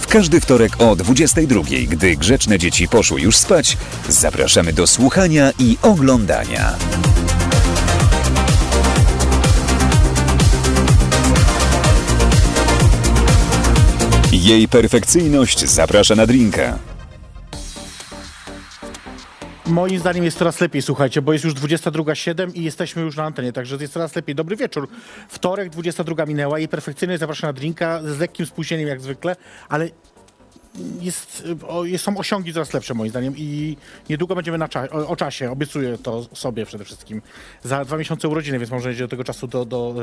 W każdy wtorek o 22, gdy grzeczne dzieci poszły już spać, zapraszamy do słuchania i oglądania. Jej perfekcyjność zaprasza na drinka. Moim zdaniem jest coraz lepiej, słuchajcie, bo jest już 22.07 i jesteśmy już na antenie, także jest coraz lepiej. Dobry wieczór. Wtorek, 22 minęła i perfekcyjnie zapraszam na drinka z lekkim spóźnieniem jak zwykle, ale jest, jest, są osiągi coraz lepsze moim zdaniem i niedługo będziemy na cza o, o, czasie, obiecuję to sobie przede wszystkim. Za dwa miesiące urodziny, więc może do tego czasu do, do.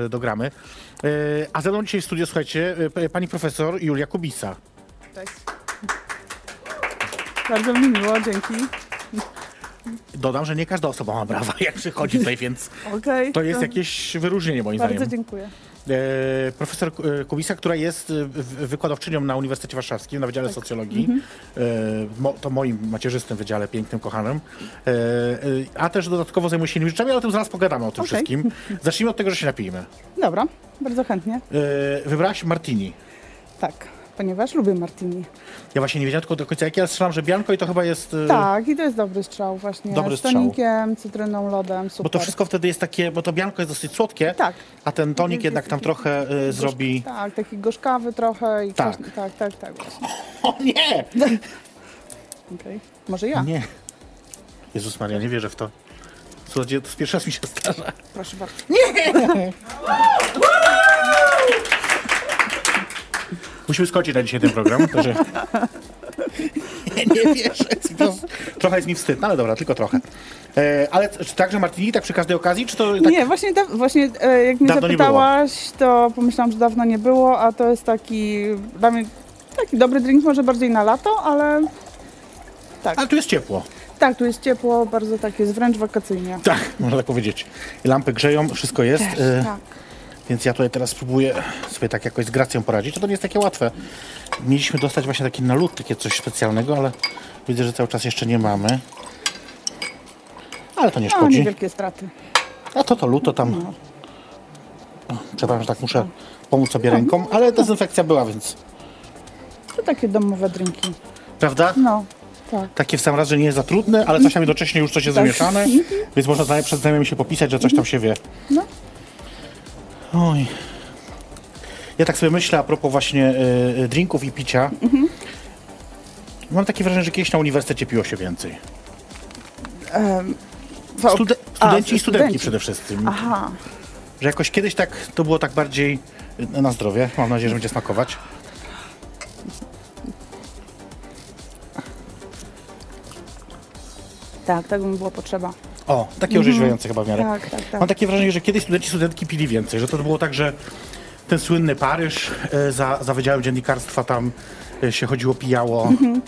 Yy, a ze mną dzisiaj w studiu, słuchajcie, yy, pani profesor Julia Kubisa. Cześć. Bardzo mi miło, dzięki. Dodam, że nie każda osoba ma brawa, jak przychodzi tutaj, więc okay, to jest to jakieś wyróżnienie moim bardzo zdaniem. Bardzo dziękuję. E, profesor e, Kubisa, która jest e, wykładowczynią na Uniwersytecie Warszawskim na Wydziale tak. Socjologii, mm -hmm. to moim macierzystym wydziale, pięknym, kochanym, a też dodatkowo zajmuje się innymi rzeczami, ale o tym zaraz pogadamy o tym okay. wszystkim. Zacznijmy od tego, że się napijmy. Dobra, bardzo chętnie. Wybrałaś Martini. Tak ponieważ lubię martini. Ja właśnie nie wiedziałem tylko do końca jak ja strzelam, że bianko i to chyba jest... Tak, i to jest dobry strzał właśnie. Dobry Z tonikiem, cytryną, lodem, super. Bo to wszystko wtedy jest takie, bo to bianko jest dosyć słodkie, tak. a ten tonik jednak tam trochę y, zrobi... Tak, taki gorzkawy trochę i tak, tak, tak, tak. Właśnie. O nie! Okej, okay. może ja? Nie. Jezus Maria, nie wierzę w to. Słuchajcie, to pierwszy raz mi się zdarza. Proszę bardzo. Nie! Musimy skończyć na dzisiaj ten program. To, że... nie, nie wierzę. Trochę jest mi wstyd, no ale dobra, tylko trochę. E, ale czy także Martini, tak przy każdej okazji, czy to tak... Nie, właśnie, da, właśnie e, jak mnie dawno zapytałaś, to pomyślałam, że dawno nie było, a to jest taki dla mnie taki dobry drink, może bardziej na lato, ale tak. Ale tu jest ciepło. Tak, tu jest ciepło, bardzo tak jest wręcz wakacyjnie. Tak, można tak powiedzieć. I lampy grzeją, wszystko jest. Też, e... tak. Więc ja tutaj teraz spróbuję sobie tak jakoś z gracją poradzić. To nie jest takie łatwe. Mieliśmy dostać właśnie taki nalód, takie coś specjalnego, ale widzę, że cały czas jeszcze nie mamy. Ale to nie szkodzi. O, niewielkie straty. A to to lód, to tam... No. O, przepraszam, że tak muszę pomóc sobie ręką, ale dezynfekcja była, więc... To takie domowe drinki. Prawda? No. Tak. Takie w sam raz, że nie jest za trudne, ale czasami jednocześnie już coś jest tak. zamieszane, więc można przed znajomym się popisać, że coś tam się wie. No. Oj. Ja tak sobie myślę a propos właśnie y, drinków i picia. Mhm. Mam takie wrażenie, że kiedyś na uniwersytecie piło się więcej. Um, Stude studenci a, i studentki przede wszystkim. Aha. Że jakoś kiedyś tak to było tak bardziej na zdrowie. Mam nadzieję, że będzie smakować. Tak, tak by było potrzeba. O, takie mhm. orzeźwiające chyba w miarę. Tak, tak, tak. Mam takie wrażenie, że kiedyś studenci, studentki pili więcej, że to było tak, że ten słynny Paryż e, za, za Wydziałem Dziennikarstwa tam e, się chodziło, pijało. Mhm.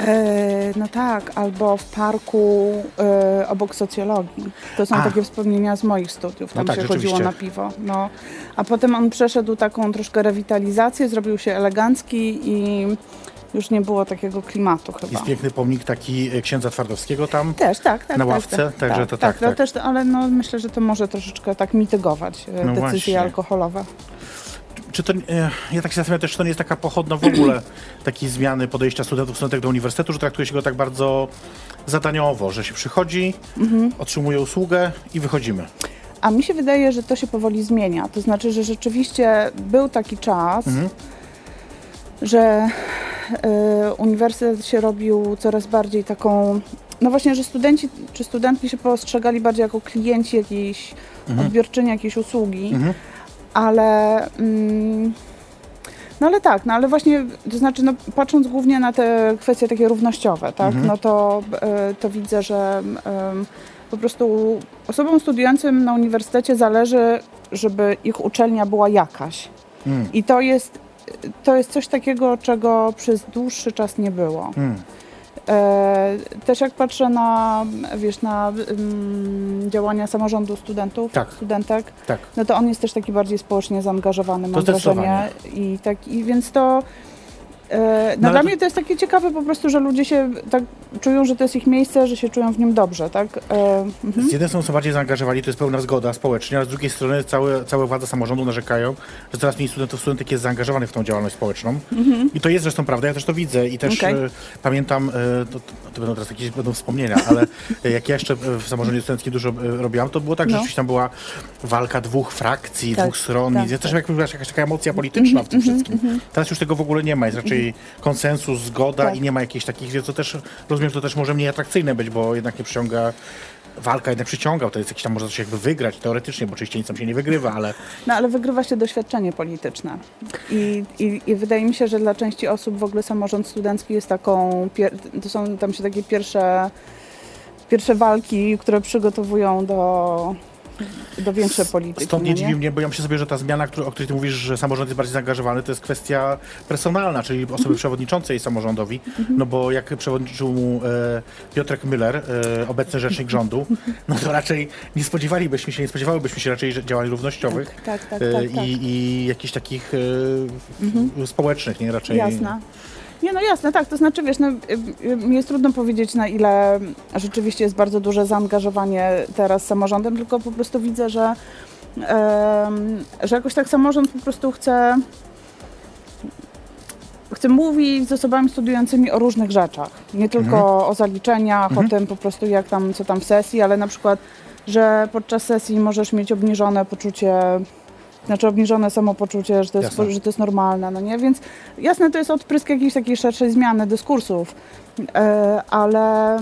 E, no tak, albo w parku e, obok socjologii. To są A. takie wspomnienia z moich studiów. No tam no się tak, chodziło na piwo. No. A potem on przeszedł taką troszkę rewitalizację, zrobił się elegancki i już nie było takiego klimatu chyba. Jest piękny pomnik taki e, księdza Twardowskiego tam. Też, tak, tak. Na tak, ławce, tak, także tak, to tak. tak, tak. Też, ale no, myślę, że to może troszeczkę tak mitygować e, no decyzje właśnie. alkoholowe. Czy to, e, ja tak się zastanawiam też, czy to nie jest taka pochodna w ogóle takiej zmiany podejścia studentów, studentek do uniwersytetu, że traktuje się go tak bardzo zadaniowo, że się przychodzi, mhm. otrzymuje usługę i wychodzimy. A mi się wydaje, że to się powoli zmienia. To znaczy, że rzeczywiście był taki czas, mhm. Że y, uniwersytet się robił coraz bardziej taką, no właśnie, że studenci czy studentki się postrzegali bardziej jako klienci jakiejś, mhm. odbiorczyni jakiejś usługi, mhm. ale... Mm, no ale tak, no ale właśnie, to znaczy, no, patrząc głównie na te kwestie takie równościowe, tak, mhm. no to, y, to widzę, że po prostu osobom studiującym na uniwersytecie zależy, żeby ich uczelnia była jakaś. Mm. I to jest to jest coś takiego, czego przez dłuższy czas nie było. Hmm. E, też jak patrzę na, wiesz, na mm, działania samorządu studentów, Tak. studentek, Tak. no to on jest też taki bardziej społecznie zaangażowany, mam wrażenie. I, tak, I więc to... E, no No dla to- mnie to jest takie ciekawe po prostu, że ludzie się tak czują, że to jest ich miejsce, że się czują w nim dobrze, tak? E, mhm. Z jednej strony są bardziej zaangażowani, to jest pełna zgoda społecznie, ale z drugiej strony całe, całe władze samorządu narzekają, że coraz mniej studentów, studentek jest zaangażowanych w tą działalność społeczną. I to jest zresztą prawda, ja też to widzę i też Okej. e, pamiętam, to, to, będą teraz jakieś będą wspomnienia, ale jak ja jeszcze w samorządzie studenckim dużo robiłam, to było tak, że No. rzeczywiście tam była walka dwóch frakcji, Tak, dwóch stron tak, i jest też tak. jak, jakaś, jakaś taka emocja polityczna w tym wszystkim. Teraz już tego w ogóle nie ma, jest raczej konsensus, zgoda Tak. i nie ma jakichś takich, co też, rozumiem, że to też może mniej atrakcyjne być, bo jednak nie przyciąga walka jednak przyciągał, to jest jakiś tam, można coś jakby wygrać teoretycznie, bo oczywiście nic tam się nie wygrywa, ale No ale wygrywa się doświadczenie polityczne. I, i, I wydaje mi się, że dla części osób w ogóle samorząd studencki jest taką, to są tam się takie pierwsze, pierwsze walki, które przygotowują do, do większej polityki. stąd no nie dziwi mnie, bo ja myślę sobie, że ta zmiana, o której ty mówisz, że samorząd jest bardziej zaangażowany, to jest kwestia personalna, czyli osoby Mhm. przewodniczącej samorządowi, no bo jak przewodniczył mu e, Piotrek Müller, e, obecny rzecznik rządu, no to raczej nie spodziewalibyśmy się, nie spodziewałybyśmy się raczej działań równościowych. Tak, tak, e, tak, tak. I, I jakichś takich e, społecznych, nie? Raczej. Jasne. Nie, no jasne, tak, to znaczy, wiesz, no, y, y, mi jest trudno powiedzieć, na ile rzeczywiście jest bardzo duże zaangażowanie teraz samorządem, tylko po prostu widzę, że, em, że jakoś tak samorząd po prostu chce, chce mówić z osobami studiującymi o różnych rzeczach. Nie tylko o zaliczeniach, o tym po prostu jak tam, co tam w sesji, ale na przykład, że podczas sesji możesz mieć obniżone poczucie znaczy obniżone samopoczucie, że to, jest, że to jest normalne, no nie? Więc jasne, to jest odprysk jakiejś takiej szerszej zmiany dyskursów, e, ale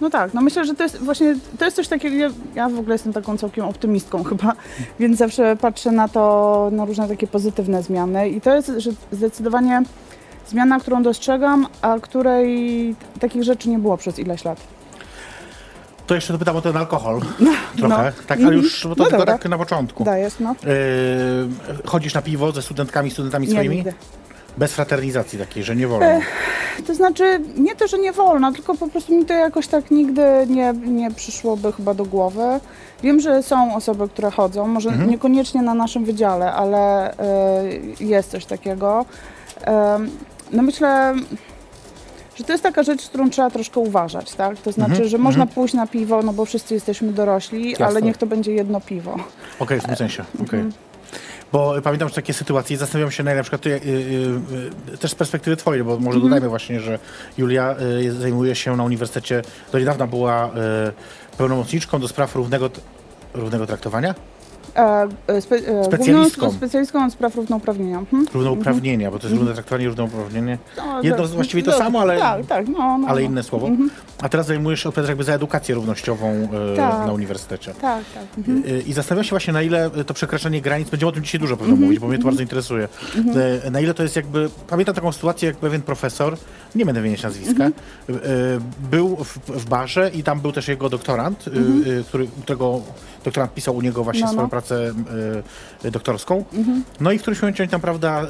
no tak, no myślę, że to jest właśnie, to jest coś takiego, ja, ja w ogóle jestem taką całkiem optymistką chyba, więc zawsze patrzę na to, na różne takie pozytywne zmiany i to jest że zdecydowanie zmiana, którą dostrzegam, a której takich rzeczy nie było przez ileś lat. To jeszcze dopytam o ten alkohol trochę, No. tak, ale już bo to No tylko tak na początku. Dajesz, no? E, chodzisz na piwo ze studentkami, studentami swoimi? nigdy. Bez fraternizacji takiej, że nie wolno. To znaczy, nie to, że nie wolno, tylko po prostu mi to jakoś tak nigdy nie, nie przyszłoby chyba do głowy. Wiem, że są osoby, które chodzą, może Mhm. niekoniecznie na naszym wydziale, ale y, jest coś takiego. No myślę, że to jest taka rzecz, którą trzeba troszkę uważać, tak? To znaczy, Mhm, że można pójść na piwo, no bo wszyscy jesteśmy dorośli, Jasne. ale niech to będzie jedno piwo. Okej, w tym sensie. okej. Mhm. Bo pamiętam że takie sytuacje i zastanawiam się na, na przykład y, y, y, też z perspektywy twojej, bo Mhm. może dodajmy właśnie, że Julia y, zajmuje się na uniwersytecie, do niedawna była y, pełnomocniczką do spraw równego, równego traktowania? E, e, spe, e, Specjalistką. główną Specjalistką od spraw równouprawnienia. Mhm. Równouprawnienia, bo to jest równe traktowanie, równouprawnienie, No, Jedno, tak, właściwie to no, samo, ale, Tak, tak, no, no, ale no. inne słowo. A teraz zajmujesz się odpowiadasz jakby za edukację równościową y, Tak. na uniwersytecie. Tak, tak. Mhm. Y, I zastanawiam się właśnie, na ile to przekraczanie granic, będziemy o tym dzisiaj dużo pewno mówić, bo mnie to bardzo interesuje. Na ile to jest jakby, pamiętam taką sytuację, jak pewien profesor, nie będę wymieniać nazwiska, był w, w barze i tam był też jego doktorant, który, którego doktorant pisał u niego właśnie No, no. swoją pracę y, doktorską. No i w którymś momencie oni tam, prawda,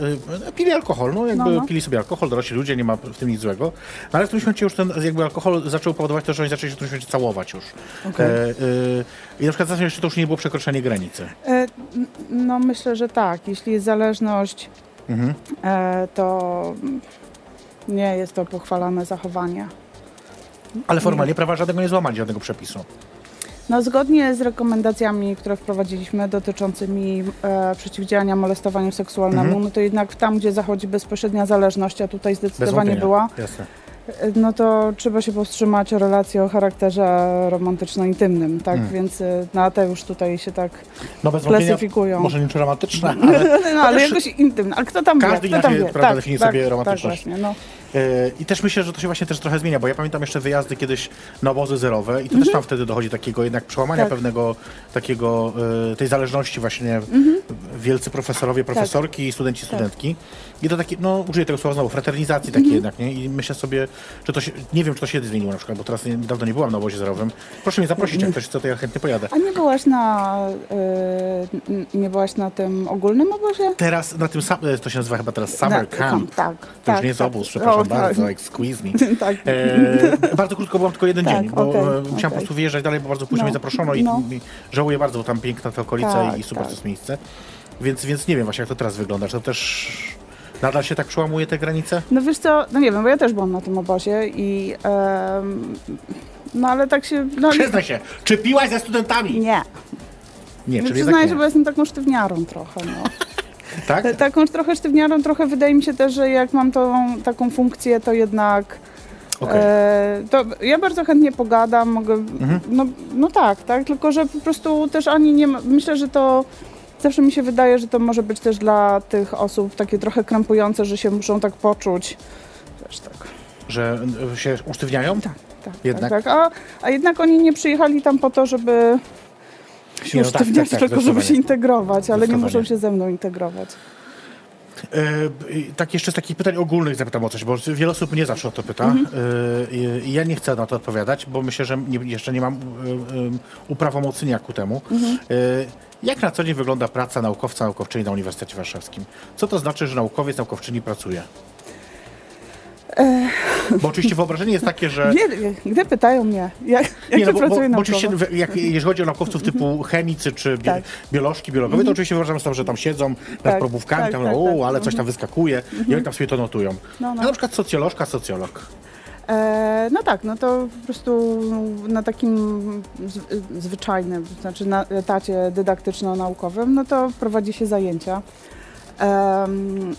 y, pili alkohol, no jakby No, no. pili sobie alkohol, dorośli ludzie, nie ma w tym nic złego. No ale w którymś momencie już ten jakby alkohol zaczął powodować to, że oni zaczęli się w którymś momencie całować już. Okej. E, y, I na przykład zastanawiam się, czy to już nie było przekroczenie granicy. E, no myślę, że tak. Jeśli jest zależność, Mhm. e, to nie jest to pochwalane zachowanie. Ale formalnie prawa żadnego nie złamali, żadnego przepisu. No zgodnie z rekomendacjami, które wprowadziliśmy dotyczącymi e, przeciwdziałania molestowaniu seksualnemu, Mhm. no to jednak tam, gdzie zachodzi bezpośrednia zależność, a tutaj zdecydowanie była, Jasne. No to trzeba się powstrzymać o relacje o charakterze romantyczno-intymnym, tak? Mm. Więc e, na te już tutaj się tak No bez klasyfikują. może nie czy romantyczne, ale No, ale też- jakoś intymny. A kto tam Każdy wie? Kto tam wie? prawda, definiuje sobie romantyczność. Tak, właśnie, no. e, i też myślę, że to się właśnie też trochę zmienia, bo ja pamiętam jeszcze wyjazdy kiedyś na obozy zerowe i to też tam wtedy dochodzi takiego jednak przełamania Mhm. Tak. pewnego takiego, e, tej zależności właśnie wielcy profesorowie, profesorki i studenci, Tak. studentki. I to takie, no użyję tego słowa znowu, fraternizacji takiej Mhm. jednak, nie? I myślę sobie, czy to się, nie wiem, czy to się zmieniło na przykład, bo teraz nie- niedawno nie byłam na obozie zerowym. Proszę mnie zaprosić, jak ktoś chce, to ja chętnie pojadę. A nie byłaś na, y, n- nie byłaś na tym ogólnym obozie? Teraz na tym, to się nazywa chyba teraz Summer Camp. Tak, To tak. już nie jest tak. obóz, przepraszam O, tak. bardzo, excuse me. Tak. E, bardzo krótko byłam tylko jeden Tak, dzień, bo e, musiałam okej. po prostu wyjeżdżać dalej, bo bardzo późno No, mnie zaproszono i, no. i żałuję bardzo, bo tam piękna ta okolica Tak, i super tak. to jest miejsce. Więc, więc nie wiem właśnie jak to teraz wygląda, czy to też nadal się tak przełamuje te granice? No wiesz co, no nie wiem, bo ja też byłam na tym obozie i em, no ale tak się, no Przyznaj się, czy piłaś ze studentami? nie. Nie, Nie czyli przyznaję jednak się, bo nie. jestem taką sztywniarą trochę, no. Tak? Taką trochę sztywniarą, trochę wydaje mi się też, że jak mam tą taką funkcję, to jednak Okej. e, to ja bardzo chętnie pogadam, mogę, Mhm. no, no tak, tak, tylko że po prostu też ani nie ma, myślę, że to zawsze mi się wydaje, że to może być też dla tych osób takie trochę krępujące, że się muszą tak poczuć, wiesz, tak. Że e, się usztywniają? Tak, tak, Jednak? tak, tak. A, a jednak oni nie przyjechali tam po to, żeby się Nie, no tak, usztywniać, tak, tak, tylko żeby się integrować, ale nie muszą się ze mną integrować. E, tak jeszcze z takich pytań ogólnych zapytam o coś, bo wiele osób mnie zawsze o to pyta Mhm. e, i- ja nie chcę na to odpowiadać, bo myślę, że nie, jeszcze nie mam e, uprawomocnienia ku temu. Mhm. Jak na co dzień wygląda praca naukowca, naukowczyni na Uniwersytecie Warszawskim? Co to znaczy, że naukowiec, naukowczyni pracuje? Bo oczywiście wyobrażenie jest takie, że... Gdy pytają mnie, jak, jak Nie, no, bo, bo, bo oczywiście, jak, jeżeli chodzi o naukowców typu chemicy czy bi Tak. biolożki, biologowie, to oczywiście wyobrażam sobie, że tam siedzą nad Tak, probówkami, tak, tam, tak, o, tak. ale coś tam wyskakuje i oni tam sobie to notują. No, no. A na przykład socjolożka, socjolog. E, no tak, no to po prostu na takim zwyczajnym, znaczy na etacie dydaktyczno-naukowym, no to prowadzi się zajęcia.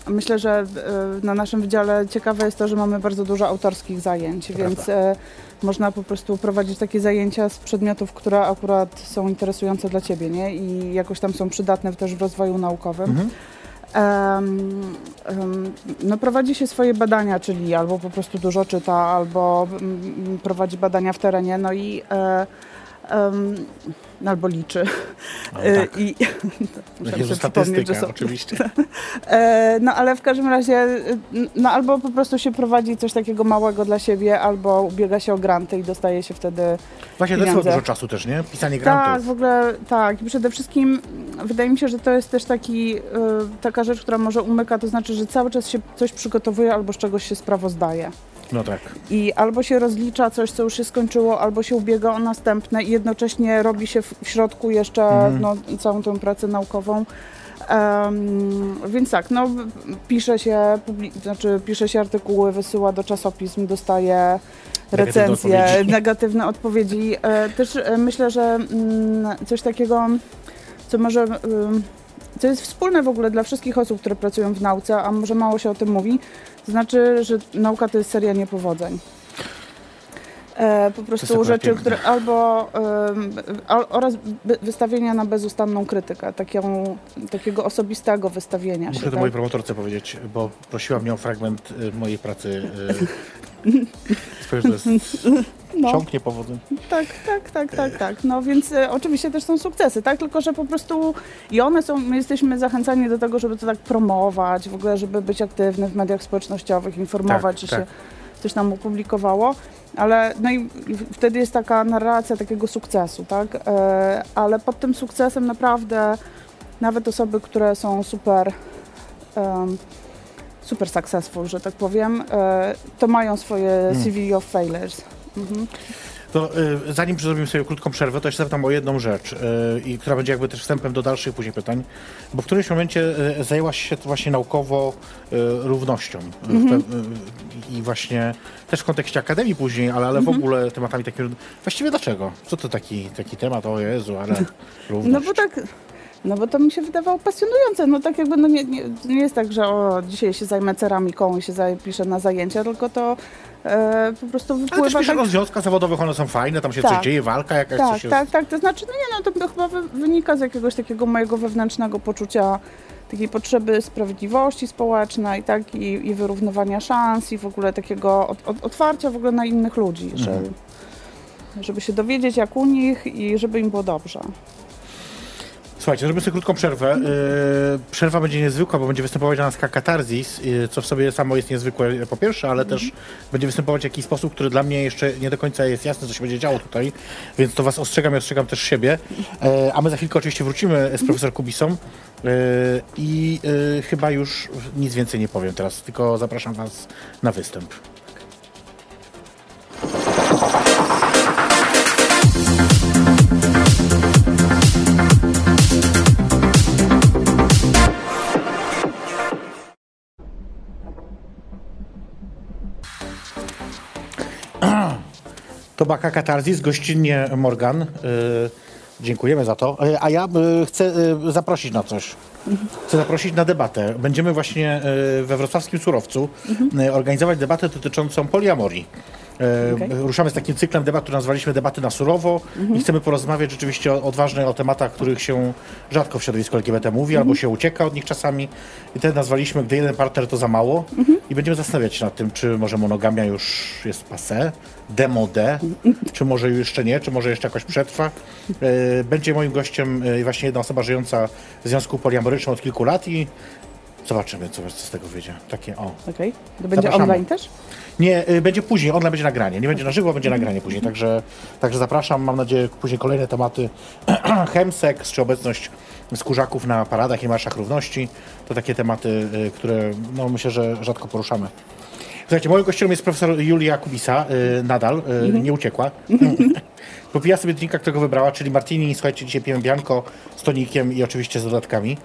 Myślę, że e, na naszym wydziale ciekawe jest to, że mamy bardzo dużo autorskich zajęć, To więc prawda. e, można po prostu prowadzić takie zajęcia z przedmiotów, które akurat są interesujące dla Ciebie, nie? I jakoś tam są przydatne też w rozwoju naukowym. Mhm. No prowadzi się swoje badania, czyli albo po prostu dużo czyta, albo mm, prowadzi badania w terenie, no i e, albo liczy. O, E, tak. I muszę Jezu, statystyka, że są- oczywiście. E, no ale w każdym razie, e, no albo po prostu się prowadzi coś takiego małego dla siebie, albo ubiega się o granty i dostaje się wtedy Właśnie to jest dużo czasu też, nie? Pisanie tak, grantów. w ogóle tak. I przede wszystkim wydaje mi się, że to jest też taki, y, taka rzecz, która może umyka, to znaczy, że cały czas się coś przygotowuje albo z czegoś się sprawozdaje. No tak. I albo się rozlicza coś, co już się skończyło, albo się ubiega o następne i jednocześnie robi się w, w środku jeszcze Mhm. no, całą tę pracę naukową. Em, więc tak, no pisze się, znaczy pisze się artykuły, wysyła do czasopism, dostaje Negatywne recenzje, odpowiedzi. negatywne odpowiedzi. E, Też e, myślę, że mm, coś takiego, co może, ym, co jest wspólne w ogóle dla wszystkich osób, które pracują w nauce, a może mało się o tym mówi, to znaczy, że nauka to jest seria niepowodzeń. E, po prostu rzeczy, piękne. które albo a- oraz wystawienia na bezustanną krytykę, takiego, takiego osobistego wystawienia Muszę się. to tak? mojej promotorce powiedzieć, bo prosiła mnie o fragment y, mojej pracy. Y, Spojrzę, to jest No. ciąg niepowodzeń. Tak, tak, tak, tak, tak. No więc e, oczywiście też są sukcesy, tak? Tylko, że po prostu i one są, my jesteśmy zachęcani do tego, żeby to tak promować, w ogóle, żeby być aktywny w mediach społecznościowych, informować, Tak, że tak. się coś tam opublikowało. Ale no i wtedy jest taka narracja takiego sukcesu, tak? E, ale pod tym sukcesem naprawdę nawet osoby, które są super em, super successful, że tak powiem, e, to mają swoje Hmm. CV of failures. Mhm. To y, zanim zrobimy sobie krótką przerwę, to jeszcze zapytam o jedną rzecz, y, i która będzie jakby też wstępem do dalszych później pytań, bo w którymś momencie y, zajęłaś się właśnie naukowo równością y, i właśnie też w kontekście akademii później, ale, ale w ogóle tematami takimi. Właściwie dlaczego? Co to taki, taki temat? O Jezu, ale równość. No bo tak, no bo to mi się wydawało pasjonujące. No tak jakby, no nie, nie, nie jest tak, że o, dzisiaj się zajmę ceramiką i się zapiszę na zajęcia, tylko to e, po prostu Ale też wypływa tak... o związkach zawodowych, one są fajne, tam się Tak. coś dzieje, walka jakaś, Tak, coś jest. tak, tak. To znaczy, no nie no, to chyba wy, wynika z jakiegoś takiego mojego wewnętrznego poczucia takiej potrzeby sprawiedliwości społecznej, tak, i, i wyrównywania szans i w ogóle takiego od, od, otwarcia w ogóle na innych ludzi, Mhm. żeby się dowiedzieć jak u nich i żeby im było dobrze. Słuchajcie, zrobimy sobie krótką przerwę. Yy, przerwa będzie niezwykła, bo będzie występować na nas katarzis, yy, co w sobie samo jest niezwykłe po pierwsze, ale też będzie występować w jakiś sposób, który dla mnie jeszcze nie do końca jest jasny, co się będzie działo tutaj, więc to was ostrzegam i ostrzegam też siebie. Yy, a my za chwilkę oczywiście wrócimy z profesor Kubisą yy, i yy, chyba już nic więcej nie powiem teraz, tylko zapraszam was na występ. To Baka Katarzis, gościnnie Morgan. Y, dziękujemy za to. Y, a ja y, chcę zaprosić na coś. Chcę zaprosić na debatę. Będziemy właśnie we wrocławskim Surowcu y, organizować debatę dotyczącą poliamorii. Y, Okej. Ruszamy z takim cyklem debat, który nazwaliśmy Debaty na surowo i chcemy porozmawiać rzeczywiście o- odważnie o tematach, których się rzadko w środowisku LGBT mówi, albo się ucieka od nich czasami. I te nazwaliśmy Gdy jeden partner to za mało i będziemy zastanawiać się nad tym, czy może monogamia już jest passé, demode, czy może jeszcze nie, czy może jeszcze jakoś przetrwa. E, Będzie moim gościem e, właśnie jedna osoba żyjąca w związku poliamorycznym od kilku lat i zobaczymy, co, co z tego wyjdzie. Takie o. Okej. To będzie Zapraszamy. online też? Nie, y, będzie później, online będzie nagranie. Nie będzie na żywo, będzie nagranie później. Także, także zapraszam. Mam nadzieję, później kolejne tematy. Chemseks, czy obecność skórzaków na paradach i marszach równości. To takie tematy, y, które no, myślę, że rzadko poruszamy. Słuchajcie, moim gościem jest profesor Julia Kubisa, y, nadal, y, nie uciekła. Popija sobie drinka, którego wybrała, czyli martini. Słuchajcie, dzisiaj pijemy bianko z tonikiem i oczywiście z dodatkami.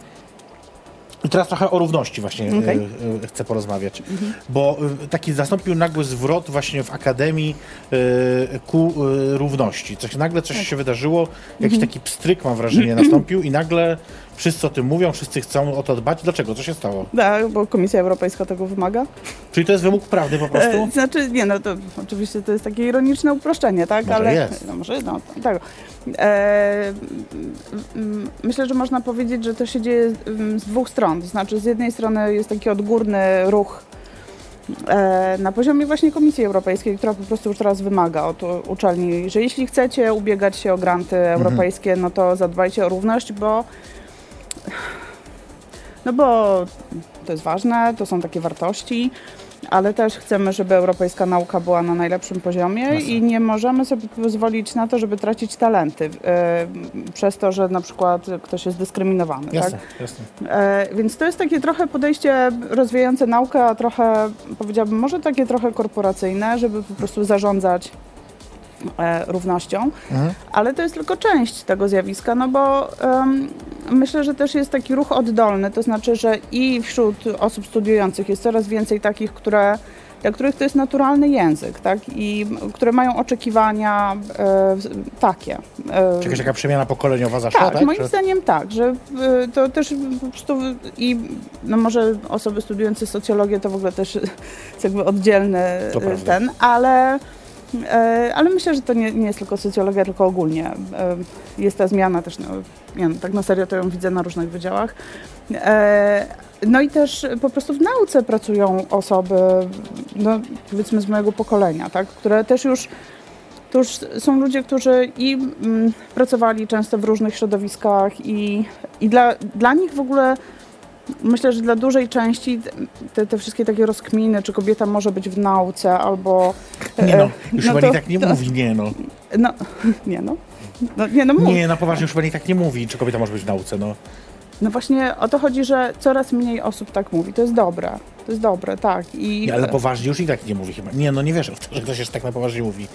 I teraz trochę o równości właśnie Okej. y, y, chcę porozmawiać, bo y, taki nastąpił nagły zwrot właśnie w Akademii ku równości. Coś, nagle coś się wydarzyło, jakiś taki pstryk mam wrażenie nastąpił i nagle wszyscy o tym mówią, wszyscy chcą o to dbać. Dlaczego? Co się stało? Tak, bo Komisja Europejska tego wymaga. Czyli to jest wymóg prawny po prostu? E, znaczy, nie no, to oczywiście to jest takie ironiczne uproszczenie, tak? Może Ale jest. No, może, no, tak. E, myślę, że można powiedzieć, że to się dzieje z dwóch stron. To znaczy, z jednej strony jest taki odgórny ruch e, na poziomie właśnie Komisji Europejskiej, która po prostu już teraz wymaga od uczelni, że jeśli chcecie ubiegać się o granty europejskie, no to zadbajcie o równość, bo no bo to jest ważne, to są takie wartości, ale też chcemy, żeby europejska nauka była na najlepszym poziomie Jasne. i nie możemy sobie pozwolić na to, żeby tracić talenty e, przez to, że na przykład ktoś jest dyskryminowany. Jasne, Tak? jasne. E, więc to jest takie trochę podejście rozwijające naukę, a trochę powiedziałabym może takie trochę korporacyjne, żeby po prostu zarządzać równością. Mhm. Ale to jest tylko część tego zjawiska, no bo em, myślę, że też jest taki ruch oddolny, to znaczy, że i wśród osób studiujących jest coraz więcej takich, które, dla których to jest naturalny język, tak? I które mają oczekiwania e, takie. E, Czy jakaś taka przemiana pokoleniowa zaszła, tak, tak? moim Czy- zdaniem tak, że y, to też po prostu i no może osoby studiujące socjologię to w ogóle też jest jakby oddzielny prawda. ten, ale, ale myślę, że to nie, nie jest tylko socjologia, tylko ogólnie. Y, Jest ta zmiana też, no, nie wiem, tak na serio to ją widzę na różnych wydziałach. E, No i też po prostu w nauce pracują osoby, no, powiedzmy z mojego pokolenia, tak, które też już to już są ludzie, którzy i mm, pracowali często w różnych środowiskach i, i dla, dla nich w ogóle myślę, że dla dużej części te, te wszystkie takie rozkminy, czy kobieta może być w nauce albo... Nie no, e, już no nikt tak nie to- mówi, nie no. No, nie no. No, nie no, mów. Nie, na poważnie już nikt tak nie mówi, czy kobieta może być w nauce, no. No właśnie o to chodzi, że coraz mniej osób tak mówi. To jest dobre. To jest dobre, tak. I, Nie, ale poważnie już i tak nie mówi chyba. Nie, no nie wierzę w to, że ktoś jeszcze tak na poważnie mówi.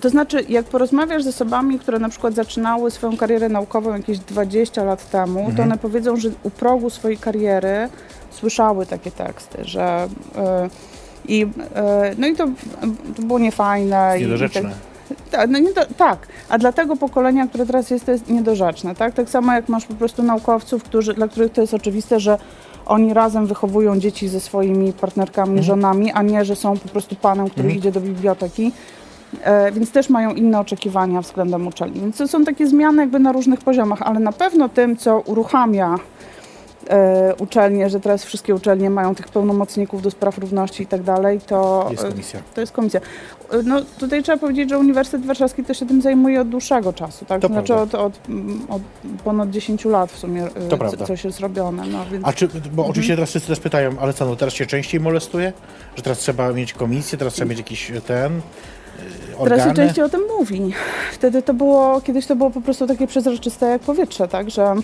To znaczy, jak porozmawiasz z osobami, które na przykład zaczynały swoją karierę naukową jakieś 20 lat temu, Mhm. to one powiedzą, że u progu swojej kariery słyszały takie teksty, że y, i, y, no i to, to było niefajne. i- i Niedorzeczne. tak- tak, no nie do, tak, a dla tego pokolenia, które teraz jest, to jest niedorzeczne, tak? Tak samo jak masz po prostu naukowców, którzy, dla których to jest oczywiste, że oni razem wychowują dzieci ze swoimi partnerkami, żonami, a nie, że są po prostu panem, który Mhm. idzie do biblioteki. E, więc też mają inne oczekiwania względem uczelni. Więc to są takie zmiany jakby na różnych poziomach, ale na pewno tym, co uruchamia uczelnie, że teraz wszystkie uczelnie mają tych pełnomocników do spraw równości i tak dalej, to Jest e, komisja. to jest komisja. E, No tutaj trzeba powiedzieć, że Uniwersytet Warszawski też się tym zajmuje od dłuższego czasu, tak? To znaczy od, od, od ponad 10 lat w sumie e, To co, coś jest robione, no więc... A czy, bo Mhm. oczywiście teraz wszyscy też pytają, ale co, no teraz się częściej molestuje? Że teraz trzeba mieć komisję, teraz trzeba mieć jakiś e, ten, e, Teraz się organy? częściej o tym mówi. Wtedy to było, kiedyś to było po prostu takie przezroczyste jak powietrze, tak, że e,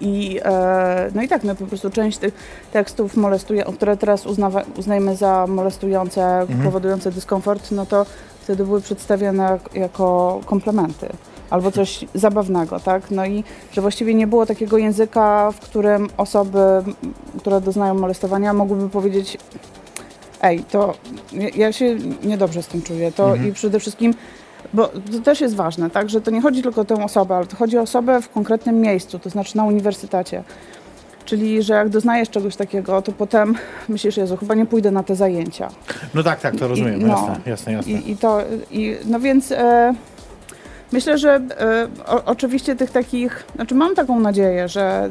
i, e, no i tak, no po prostu część tych tekstów molestuje, które teraz uznawa, uznajemy za molestujące, Mhm. powodujące dyskomfort, no to wtedy były przedstawione jak- jako komplementy albo coś zabawnego, tak? No i że właściwie nie było takiego języka, w którym osoby, które doznają molestowania, mogłyby powiedzieć ej, to ja- ja się niedobrze z tym czuję. To Mhm. i przede wszystkim, bo to też jest ważne, tak, że to nie chodzi tylko o tę osobę, ale to chodzi o osobę w konkretnym miejscu, to znaczy na uniwersytecie. Czyli, że jak doznajesz czegoś takiego, to potem myślisz, Jezu, chyba nie pójdę na te zajęcia. No tak, tak, to rozumiem, I- no. jasne, jasne, jasne. I, i to, i, no więc e, myślę, że e, o, oczywiście tych takich, znaczy mam taką nadzieję, że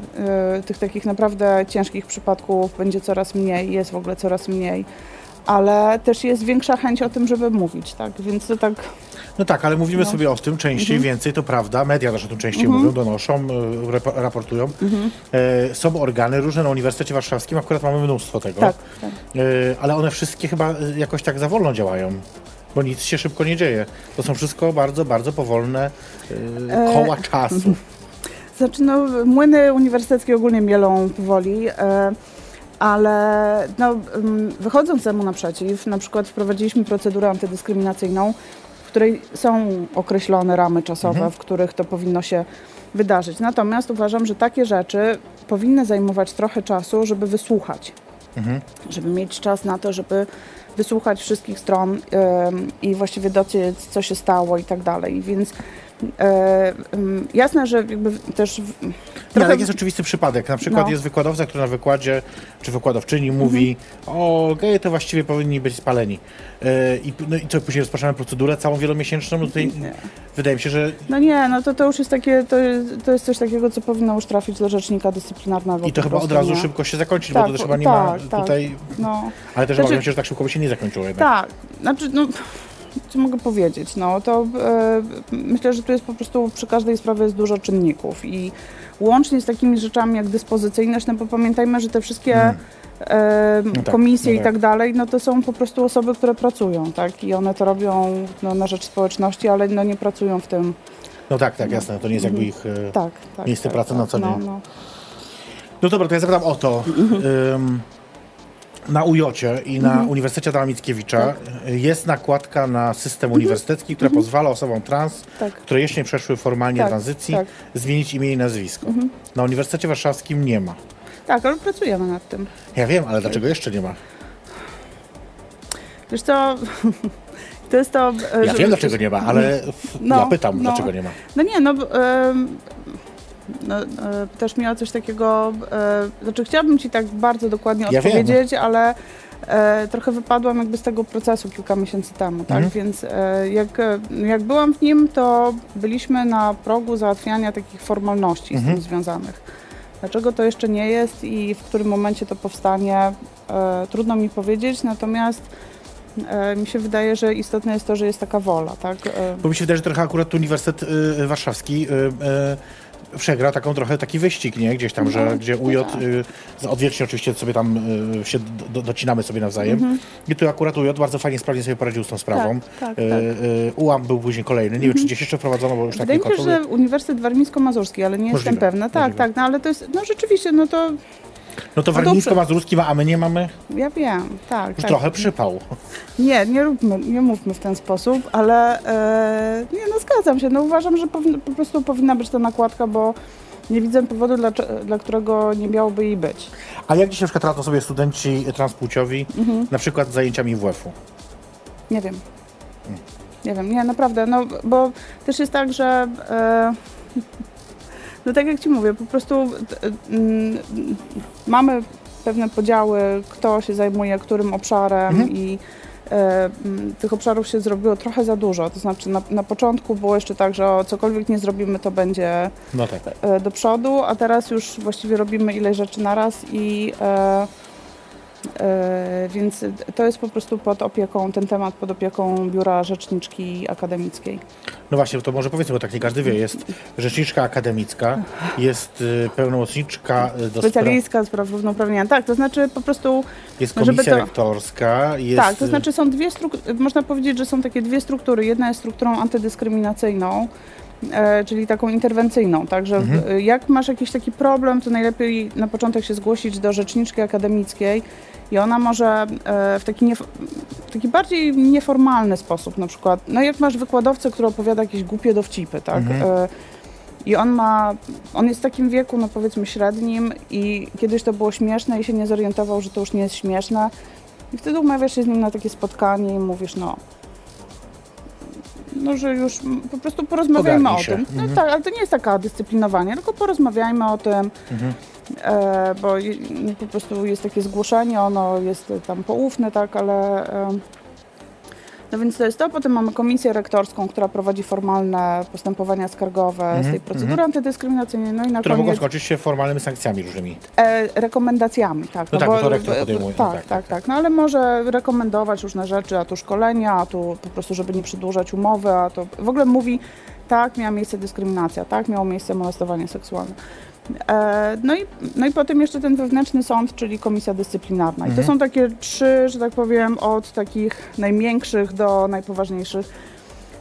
e, tych takich naprawdę ciężkich przypadków będzie coraz mniej, jest w ogóle coraz mniej, ale też jest większa chęć o tym, żeby mówić, tak, więc to tak, No tak, ale mówimy No. sobie o tym częściej, Mhm. więcej, to prawda. Media też o tym częściej Mhm. mówią, donoszą, e, rap- raportują. mhm, E, są organy różne na Uniwersytecie Warszawskim, akurat mamy mnóstwo tego. tak, tak. E, ale one wszystkie chyba e, jakoś tak za wolno działają. Bo nic się szybko nie dzieje. To są wszystko bardzo, bardzo powolne e, E, koła czasu. Znaczy, no, młyny uniwersyteckie ogólnie mielą powoli, e, ale no, mm, wychodząc temu naprzeciw, na przykład wprowadziliśmy procedurę antydyskryminacyjną, w której są określone ramy czasowe, Mhm. w których to powinno się wydarzyć. Natomiast uważam, że takie rzeczy powinny zajmować trochę czasu, żeby wysłuchać Mhm. żeby mieć czas na to, żeby wysłuchać wszystkich stron em, i właściwie dociec, co się stało i tak dalej. Więc jasne, że jakby też trochę- ale jest oczywisty przypadek. Na przykład No. jest wykładowca, który na wykładzie, czy wykładowczyni mówi, o, geje to właściwie powinni być spaleni. E, i, no i co, później rozpoczynamy procedurę całą wielomiesięczną. No tutaj Nie. wydaje mi się, że No nie, no to, to już jest takie, to jest, to jest coś takiego, co powinno już trafić do rzecznika dyscyplinarnego. i to chyba od razu nie? szybko się zakończyć, Tak, bo to też chyba nie ma tak, tak. tutaj... No, Ale też Znaczy- obawiam się, że tak szybko by się nie zakończyło jednak. tak, znaczy, no, co mogę powiedzieć, no to e, myślę, że tu jest po prostu przy każdej sprawie jest dużo czynników i łącznie z takimi rzeczami jak dyspozycyjność, no bo pamiętajmy, że te wszystkie Mm. e, No tak, komisje no i tak. tak dalej, no to są po prostu osoby, które pracują, tak, i one to robią no, na rzecz społeczności, ale no nie pracują w tym, No tak, tak, jasne. To nie jest jakby ich... e, tak, tak. Miejsce tak, pracy na co no, dzień. no. No dobra, to ja zapytam o to. Mhm. Na UJ i na Uniwersytecie Adama Mickiewicza Tak. jest nakładka na system uniwersytecki, która pozwala osobom trans, Tak. które jeszcze nie przeszły formalnie Tak, tranzycji, tak. zmienić imię i nazwisko. Na Uniwersytecie Warszawskim nie ma. tak, ale pracujemy nad tym. Ja wiem, ale dlaczego jeszcze nie ma? Wiesz co, to jest to... e, Ja wiem, dlaczego nie ma, ale No, ja pytam, no. dlaczego nie ma. No nie, no, no e, też miała coś takiego, e, znaczy chciałabym Ci tak bardzo dokładnie Ja wiem. odpowiedzieć, ale e, trochę wypadłam jakby z tego procesu kilka miesięcy temu, tak, Mhm. więc e, jak, jak byłam w nim, to byliśmy na progu załatwiania takich formalności z Mhm. tym związanych. Dlaczego to jeszcze nie jest i w którym momencie to powstanie, e, trudno mi powiedzieć, natomiast e, mi się wydaje, że istotne jest to, że jest taka wola, tak? Bo mi się wydaje, że trochę akurat Uniwersytet y, Warszawski y, y, przegra taką trochę taki wyścig, nie? Gdzieś tam, że No, gdzie UJ tak. y, odwiecznie oczywiście sobie tam y, się do, do, docinamy sobie nawzajem. Mhm. I tu akurat UJ bardzo fajnie, sprawnie sobie poradził z tą sprawą. Tak, tak, Y, tak. y, UAM był później kolejny. Nie wiem, czy gdzieś jeszcze wprowadzono, bo już tak Wydaje mi się, że Uniwersytet Warmińsko-Mazurski, ale nie Możliwe, jestem pewna. Tak, możliwe. tak, no ale to jest, no rzeczywiście, no to No to no dobrze. warmińsko-mazurski ma, a my nie mamy. ja wiem, tak. Już tak. trochę przypał. Nie, nie róbmy, nie mówmy w ten sposób, ale e, nie, no zgadzam się, no uważam, że powinno, po prostu powinna być ta nakładka, bo nie widzę powodu, dla, dla którego nie miałoby jej być. A jak dzisiaj na przykład radzą sobie studenci transpłciowi, Mhm. na przykład z zajęciami WF-u? Nie wiem. Nie wiem, nie, naprawdę, no bo też jest tak, że e, no tak jak Ci mówię, po prostu t- mm, mamy pewne podziały, kto się zajmuje którym obszarem Mhm. i e, m, tych obszarów się zrobiło trochę za dużo. To znaczy na, na początku było jeszcze tak, że o, cokolwiek nie zrobimy, to będzie No tak. e, do przodu, a teraz już właściwie robimy ile rzeczy naraz i e, e, więc to jest po prostu pod opieką, ten temat pod opieką Biura Rzeczniczki Akademickiej. No właśnie, to może powiedzmy, bo tak nie każdy wie. Jest rzeczniczka akademicka, jest y, pełnomocniczka y, do Specjalistka spraw równouprawnienia. Tak, to znaczy po prostu jest komisja to- rektorska, jest... Tak, to znaczy są dwie struktury, można powiedzieć, że są takie dwie struktury. Jedna jest strukturą antydyskryminacyjną, e, czyli taką interwencyjną, także Mhm. jak masz jakiś taki problem, to najlepiej na początek się zgłosić do rzeczniczki akademickiej i ona może e, w taki, w taki bardziej nieformalny sposób, na przykład, no jak masz wykładowcę, który opowiada jakieś głupie dowcipy, tak? Mhm. E, i on ma, on jest w takim wieku, no powiedzmy średnim i kiedyś to było śmieszne i się nie zorientował, że to już nie jest śmieszne. I wtedy umawiasz się z nim na takie spotkanie i mówisz, no, no że już po prostu porozmawiajmy o tym. No Mhm. tak, ale to nie jest taka dyscyplinowanie, tylko porozmawiajmy o tym, Mhm. e, bo no, po prostu jest takie zgłoszenie, ono jest tam poufne, tak, ale... E, no więc to jest to. Potem mamy komisję rektorską, która prowadzi formalne postępowania skargowe z Mhm, tej procedury antydyskryminacyjnej. No i na Które mogą koniec skończyć się formalnymi sankcjami różnymi. e, rekomendacjami, tak. No tak, bo to rektor podejmuje, no Tak, tak, tak, tak, tak, No ale może rekomendować różne rzeczy, a tu szkolenia, a tu po prostu, żeby nie przedłużać umowy, a to w ogóle mówi, tak, miała miejsce dyskryminacja, tak, miało miejsce molestowanie seksualne. E, no, i, no i potem jeszcze ten wewnętrzny sąd, czyli komisja dyscyplinarna. I to Mhm. są takie trzy, że tak powiem, od takich najmniejszych do najpoważniejszych.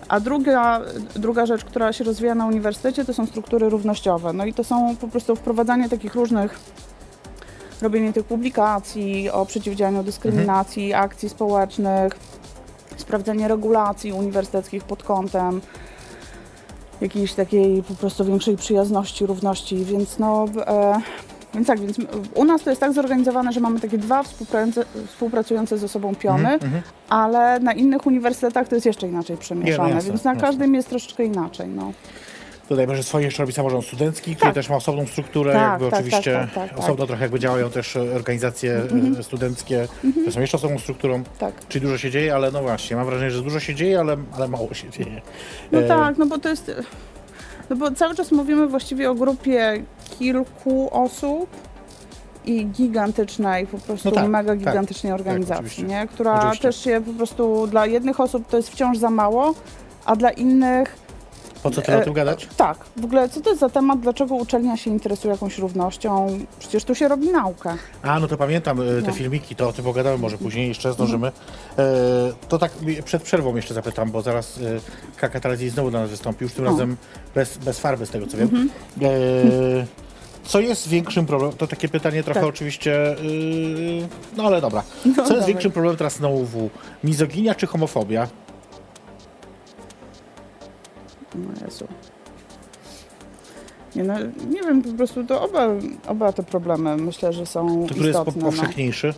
A druga, druga rzecz, która się rozwija na uniwersytecie, to są struktury równościowe. No i to są po prostu wprowadzanie takich różnych, robienie tych publikacji o przeciwdziałaniu dyskryminacji, akcji społecznych, sprawdzenie regulacji uniwersyteckich pod kątem jakiejś takiej po prostu większej przyjazności, równości, więc no... E, więc tak, więc u nas to jest tak zorganizowane, że mamy takie dwa współpracujące, współpracujące ze sobą piony, Mhm, mhm. ale na innych uniwersytetach to jest jeszcze inaczej przemieszane, Nie, no jasne, więc na jasne. każdym jest troszeczkę inaczej. No. Dodajmy, że swoje jeszcze robi samorząd studencki, który Tak. też ma osobną strukturę, Tak, jakby tak, oczywiście tak, tak, tak, osobno trochę jakby działają też organizacje e, studenckie, które są jeszcze osobną strukturą, Tak. czyli dużo się dzieje, ale no właśnie, mam wrażenie, że dużo się dzieje, ale, ale mało się dzieje. No E, tak, no bo to jest. No bo cały czas mówimy właściwie o grupie kilku osób i gigantycznej, po prostu No tak, mega tak, gigantycznej organizacji, oczywiście. nie? która Oczywiście. też się po prostu dla jednych osób to jest wciąż za mało, a dla innych Po co tyle o tym gadać? tak. W ogóle co to jest za temat, dlaczego uczelnia się interesuje jakąś równością? Przecież tu się robi naukę. A, no to pamiętam e, te No. filmiki, to o tym pogadamy może później, jeszcze zdążymy. E, to tak przed przerwą jeszcze zapytam, bo zaraz e, Kaka Telewizji znowu do nas wystąpi, już tym O. razem bez, bez farby, z tego co wiem. Mhm. E, co jest większym problemem, to takie pytanie trochę Tak. oczywiście, yy, no ale dobra. No, Co jest dawaj. większym problemem teraz na UW? Mizoginia czy homofobia? No Jezu. Nie, no, nie wiem, po prostu to oba, oba te problemy myślę, że są To który jest istotne. no. powszechniejszy?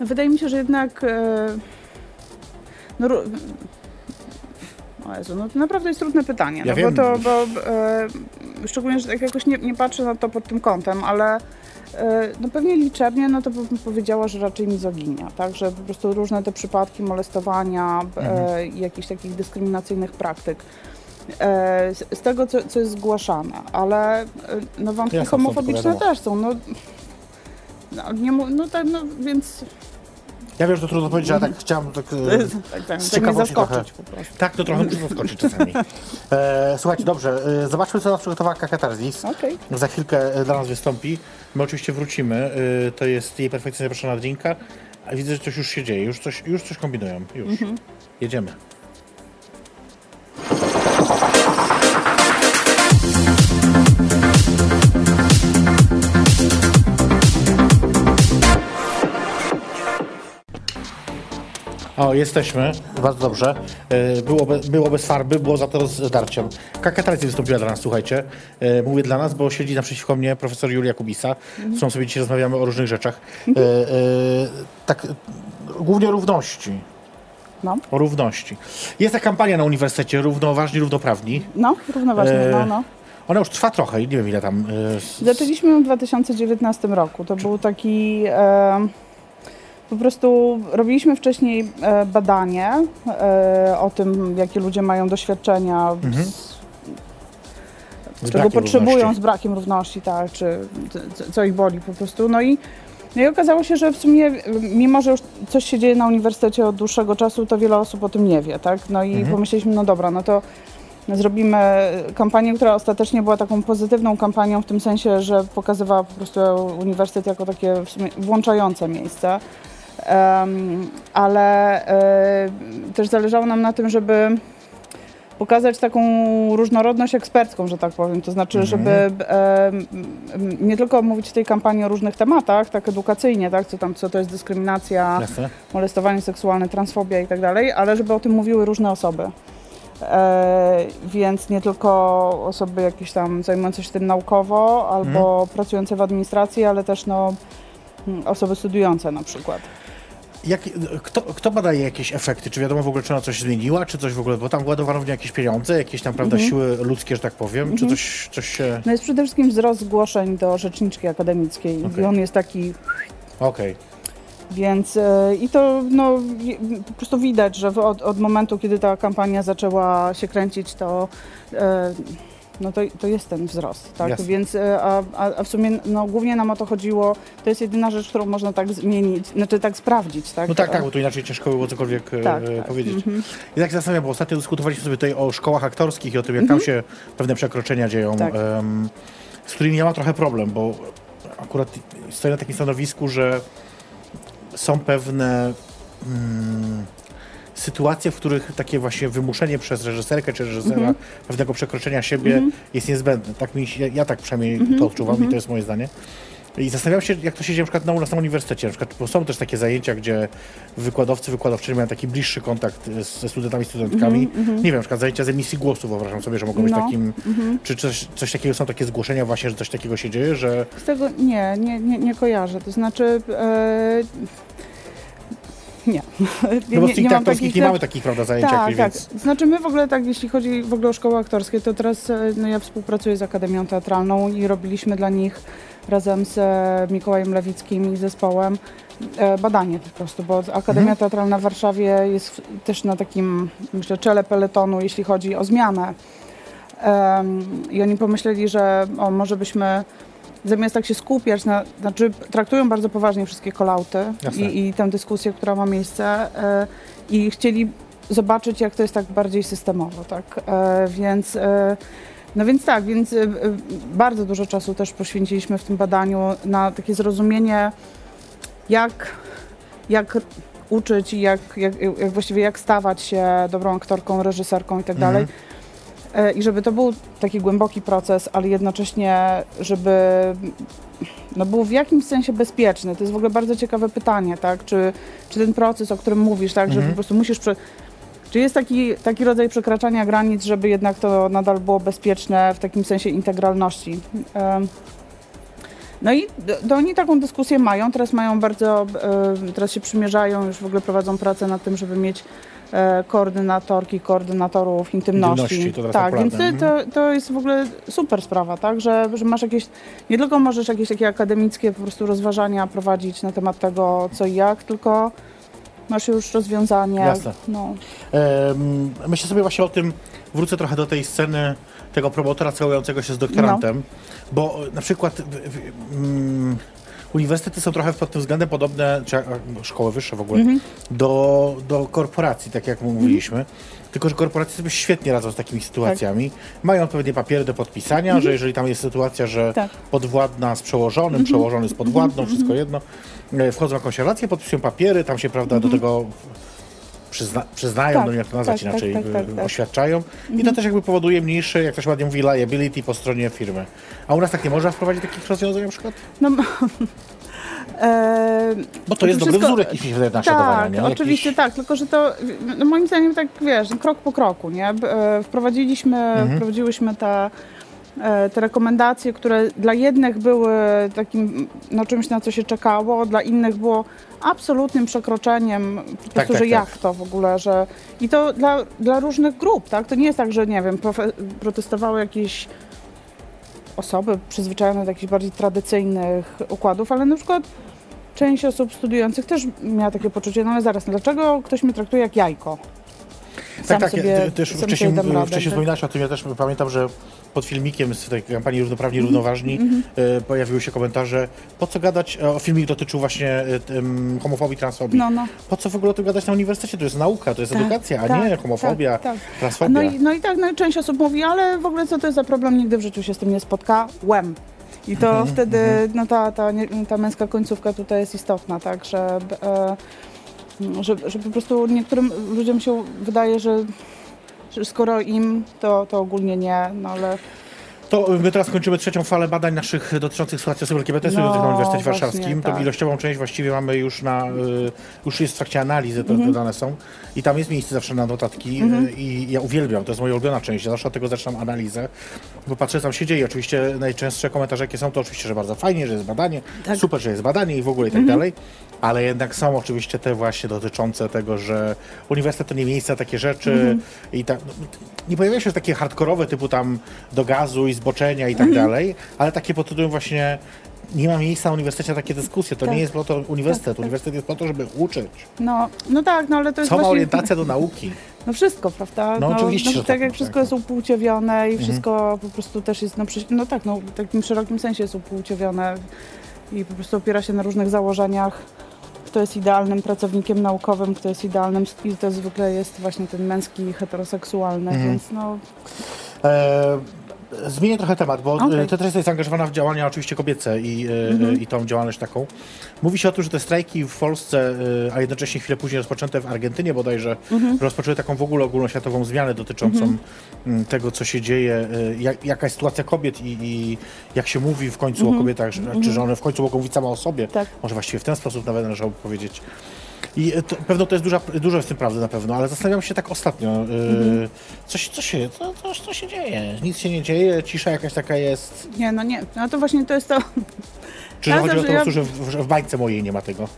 No, wydaje mi się, że jednak. E, no, o Jezu, no to naprawdę jest trudne pytanie. Ja no, wiem. Bo to, bo, e, szczególnie, że tak jakoś nie, nie patrzę na to pod tym kątem, ale no pewnie liczebnie, no to bym powiedziała, że raczej mizoginia, tak? Że po prostu różne te przypadki molestowania e, i jakichś takich dyskryminacyjnych praktyk. E, z, tego, co, co jest zgłaszane, ale e, no wątki Jasne, homofobiczne też są. No, no, nie, no, tak, no więc Ja wiem, że to trudno powiedzieć, ale tak chciałem tak, e, tak, tak, tak mnie ciekawości zaskoczyć po prostu. tak to trochę muszę zaskoczyć czasami. E, słuchajcie, dobrze, e, zobaczmy co nas przygotowała Kaka Tarzis. Okej. Za chwilkę e, dla nas wystąpi. My oczywiście wrócimy. Y, To jest jej perfekcyjnie zaproszona drinka. A widzę, że coś już się dzieje. Już coś, już coś kombinują. Już. Mhm. Jedziemy. O, jesteśmy. Bardzo dobrze. E, Było, be, było bez farby, było za to z darciem. Kaka wystąpiła dla nas, słuchajcie. E, Mówię dla nas, bo siedzi naprzeciwko mnie profesor Julia Kubisa, z którą sobie dzisiaj rozmawiamy o różnych rzeczach. E, e, tak, e, głównie równości. No, O równości. Jest ta kampania na uniwersytecie, równoważni, równoprawni. no, równoważnie, E, no, no. Ona już trwa trochę, nie wiem ile tam. s- Zaczęliśmy ją w 2019 roku. To był taki. E, po prostu robiliśmy wcześniej e, badanie e, o tym, jakie ludzie mają doświadczenia, Mhm. z, z czego potrzebują równości. z brakiem równości, tak, czy co, ich boli po prostu. No i, no i okazało się, że w sumie, mimo że już coś się dzieje na uniwersytecie od dłuższego czasu, to wiele osób o tym nie wie, tak? No i Mhm. pomyśleliśmy, no dobra, no to zrobimy kampanię, która ostatecznie była taką pozytywną kampanią w tym sensie, że pokazywała po prostu uniwersytet jako takie w sumie włączające miejsce. Ale e, też zależało nam na tym, żeby pokazać taką różnorodność ekspercką, że tak powiem. To znaczy, żeby em, em, nie tylko mówić w tej kampanii o różnych tematach, tak edukacyjnie, tak, co tam, co to jest dyskryminacja, Jasne. molestowanie seksualne, transfobia i tak dalej, ale żeby o tym mówiły różne osoby. E, więc nie tylko osoby jakieś tam zajmujące się tym naukowo albo pracujące w administracji, ale też no, osoby studiujące na przykład. Jak, kto, kto badaje jakieś efekty? Czy wiadomo w ogóle, czy ona coś zmieniła, czy coś w ogóle, bo tam ładowano w nie jakieś pieniądze, jakieś tam, prawda, siły ludzkie, że tak powiem, czy coś, coś się... No jest przede wszystkim wzrost zgłoszeń do rzeczniczki akademickiej Okej. i on jest taki, Okej. więc e, i to no, po prostu widać, że od, od momentu, kiedy ta kampania zaczęła się kręcić, to e, no to, to jest ten wzrost, tak? Jasne. Więc, e, a, a w sumie no, głównie nam o to chodziło, to jest jedyna rzecz, którą można tak zmienić, znaczy tak sprawdzić, tak? No tak, tak, bo tu inaczej ciężko było cokolwiek e, Tak, e, tak. powiedzieć. I tak się zastanawiam, bo ostatnio dyskutowaliśmy sobie tutaj o szkołach aktorskich i o tym, jak tam się pewne przekroczenia dzieją, Tak. em, z którymi ja mam trochę problem, bo akurat stoję na takim stanowisku, że są pewne mm, sytuacje, w których takie właśnie wymuszenie przez reżyserkę czy reżysera pewnego przekroczenia siebie jest niezbędne. Tak mi się, ja tak przynajmniej to odczuwam i to jest moje zdanie. I zastanawiam się, jak to się dzieje na przykład na, nas na uniwersytecie. Na przykład, są też takie zajęcia, gdzie wykładowcy, wykładowczynie mają taki bliższy kontakt ze studentami, studentkami. Nie wiem, na przykład zajęcia z emisji głosu, wyobrażam sobie, że mogą być No, takim... Czy coś, coś takiego, są takie zgłoszenia właśnie, że coś takiego się dzieje, że... Z tego nie, nie, nie, nie kojarzę. To znaczy. E, nie. No bo nie, tych nie mam takich nie mamy takich, prawda, zajęć Tak, tak. więc... Znaczy my w ogóle tak, jeśli chodzi w ogóle o szkoły aktorskie, to teraz e, no, ja współpracuję z Akademią Teatralną i robiliśmy dla nich razem z e, Mikołajem Lewickim i zespołem e, badanie po prostu, bo Akademia Mhm. Teatralna w Warszawie jest też na takim, myślę, czele peletonu, jeśli chodzi o zmianę. Em, I oni pomyśleli, że o, może byśmy zamiast tak się skupiać na, znaczy traktują bardzo poważnie wszystkie kolauty i, i tę dyskusję, która ma miejsce e, i chcieli zobaczyć, jak to jest tak bardziej systemowo, tak, e, więc e, no więc tak, więc bardzo dużo czasu też poświęciliśmy w tym badaniu na takie zrozumienie, jak, jak uczyć i jak, jak, jak właściwie jak stawać się dobrą aktorką, reżyserką i tak Mhm. dalej. E, I żeby to był taki głęboki proces, ale jednocześnie, żeby no był w jakimś sensie bezpieczny. To jest w ogóle bardzo ciekawe pytanie, tak? Czy, czy ten proces, o którym mówisz, tak, że Mhm. po prostu musisz. Prze... Czy jest taki, taki rodzaj przekraczania granic, żeby jednak to nadal było bezpieczne w takim sensie integralności? No i to oni taką dyskusję mają. Teraz mają bardzo, e, teraz się przymierzają, już w ogóle prowadzą pracę nad tym, żeby mieć e, koordynatorki, koordynatorów intymności. Intymności, to tak, więc to, to jest w ogóle super sprawa, tak, że, że masz jakieś, nie tylko możesz jakieś takie akademickie po prostu rozważania prowadzić na temat tego, co i jak, tylko masz już rozwiązanie. Jasne. No. Em, myślę sobie właśnie o tym, wrócę trochę do tej sceny tego promotora całującego się z doktorantem, bo e, na przykład w, w, mm, uniwersytety są trochę pod tym względem podobne, czy szkoły wyższe w ogóle, Mhm. do, do korporacji, tak jak mówiliśmy. Tylko, że korporacje sobie świetnie radzą z takimi sytuacjami. Mają odpowiednie papiery do podpisania, że jeżeli tam jest sytuacja, że Mhm. Tak. podwładna z przełożonym, przełożony z podwładną, wszystko jedno, e, wchodzą w jakąś relację, podpisują papiery, tam się, prawda, do tego przyzna, przyznają, Tak, no jak to nazwać tak, inaczej, tak, tak, tak, e, tak. oświadczają. I to też jakby powoduje mniejsze, jak to się ładnie mówi, liability po stronie firmy. A u nas tak nie można wprowadzić takich rozwiązań na przykład? No, e, Bo to jest dobry wszystko- wzór jakiś naśladowania, Tak, nie? oczywiście Jakiś... tak, tylko że to no moim zdaniem tak wiesz, krok po kroku, nie? E, Wprowadziliśmy, Mhm. wprowadziłyśmy te, e, te rekomendacje, które dla jednych były takim no, czymś, na co się czekało, dla innych było absolutnym przekroczeniem po prostu, tak, że tak. jak to w ogóle, że i to dla, dla różnych grup, tak? To nie jest tak, że nie wiem, protestowały jakieś osoby przyzwyczajone do jakichś bardziej tradycyjnych układów, ale na przykład część osób studiujących też miała takie poczucie, no ale zaraz, dlaczego ktoś mnie traktuje jak jajko? Tak, tak. sobie- Ty- Też wcześniej, dam radę, wcześniej tak? wspominałaś o tym, ja też pamiętam, że pod filmikiem z tej kampanii Równoprawni Mhm. Równoważni e, pojawiły się komentarze, po co gadać, e, o filmik dotyczył właśnie tym, homofobii, transfobii. No, no. Po co w ogóle o tym gadać na uniwersytecie? To jest nauka, to jest Tak, edukacja, a tak, nie homofobia, tak, tak. transfobia. No i, no i tak, no część osób mówi, ale w ogóle co to jest za problem, nigdy w życiu się z tym nie spotkałem. I to Mhm, wtedy, no ta, ta, ta męska końcówka tutaj jest istotna, tak, że, e, że, że po prostu niektórym ludziom się wydaje, że, że skoro im, to, to ogólnie nie, no ale To my teraz kończymy trzecią falę badań naszych dotyczących sytuacji osób LGBT No, na Uniwersytecie Warszawskim. Tą tak. ilościową część właściwie mamy już na, y, już jest w trakcie analizy, te, te dane są. I tam jest miejsce zawsze na notatki y, i ja uwielbiam, to jest moja ulubiona część. Ja zawsze od tego zaczynam analizę, bo patrzę co tam się dzieje. Oczywiście najczęstsze komentarze jakie są, to oczywiście, że bardzo fajnie, że jest badanie, Tak. super, że jest badanie i w ogóle i tak dalej. Ale jednak są oczywiście te właśnie dotyczące tego, że uniwersytet to nie miejsce, takie rzeczy i tak. no, Nie pojawiają się takie hardkorowe typu tam do gazu i zboczenia i tak dalej, ale takie pod tytułem właśnie nie ma miejsca na uniwersytecie na takie dyskusje. To Tak. nie jest po to uniwersytet. Tak, tak. Uniwersytet jest po to, żeby uczyć. no, no tak, no ale to jest Co ma właśnie... orientacja do nauki? No wszystko, prawda? No oczywiście, No, tak, tak, jak no wszystko tak. jest upłciowione i wszystko po prostu też jest, no, przy, no tak, no, w takim szerokim sensie jest upłciowione i po prostu opiera się na różnych założeniach, kto jest idealnym pracownikiem naukowym, kto jest idealnym i to zwykle jest właśnie ten męski, heteroseksualny, Mhm. więc no, E, zmienię trochę temat, bo. Mhm. okay. Tetris jest zaangażowana w działania oczywiście kobiece i, e, i tą działalność taką. Mówi się o tym, że te strajki w Polsce, e, a jednocześnie chwilę później rozpoczęte w Argentynie bodajże, Mhm. rozpoczęły taką w ogóle ogólnoświatową zmianę dotyczącą mm, tego, co się dzieje, e, jak, jaka jest sytuacja kobiet i, i jak się mówi w końcu o kobietach, że, czy że one w końcu mogą mówić same o sobie. Mhm. Tak. Może właściwie w ten sposób nawet należałoby powiedzieć. I e, to, pewno to jest duża, dużo w tym prawdy na pewno, ale zastanawiam się tak ostatnio, e, Mhm. coś, co, się, co, co, co się dzieje? Nic się nie dzieje, cisza jakaś taka jest. nie, no nie, no to właśnie to jest to, Czy Ja chodzi o to, ja- że w, że w bańce mojej nie ma tego?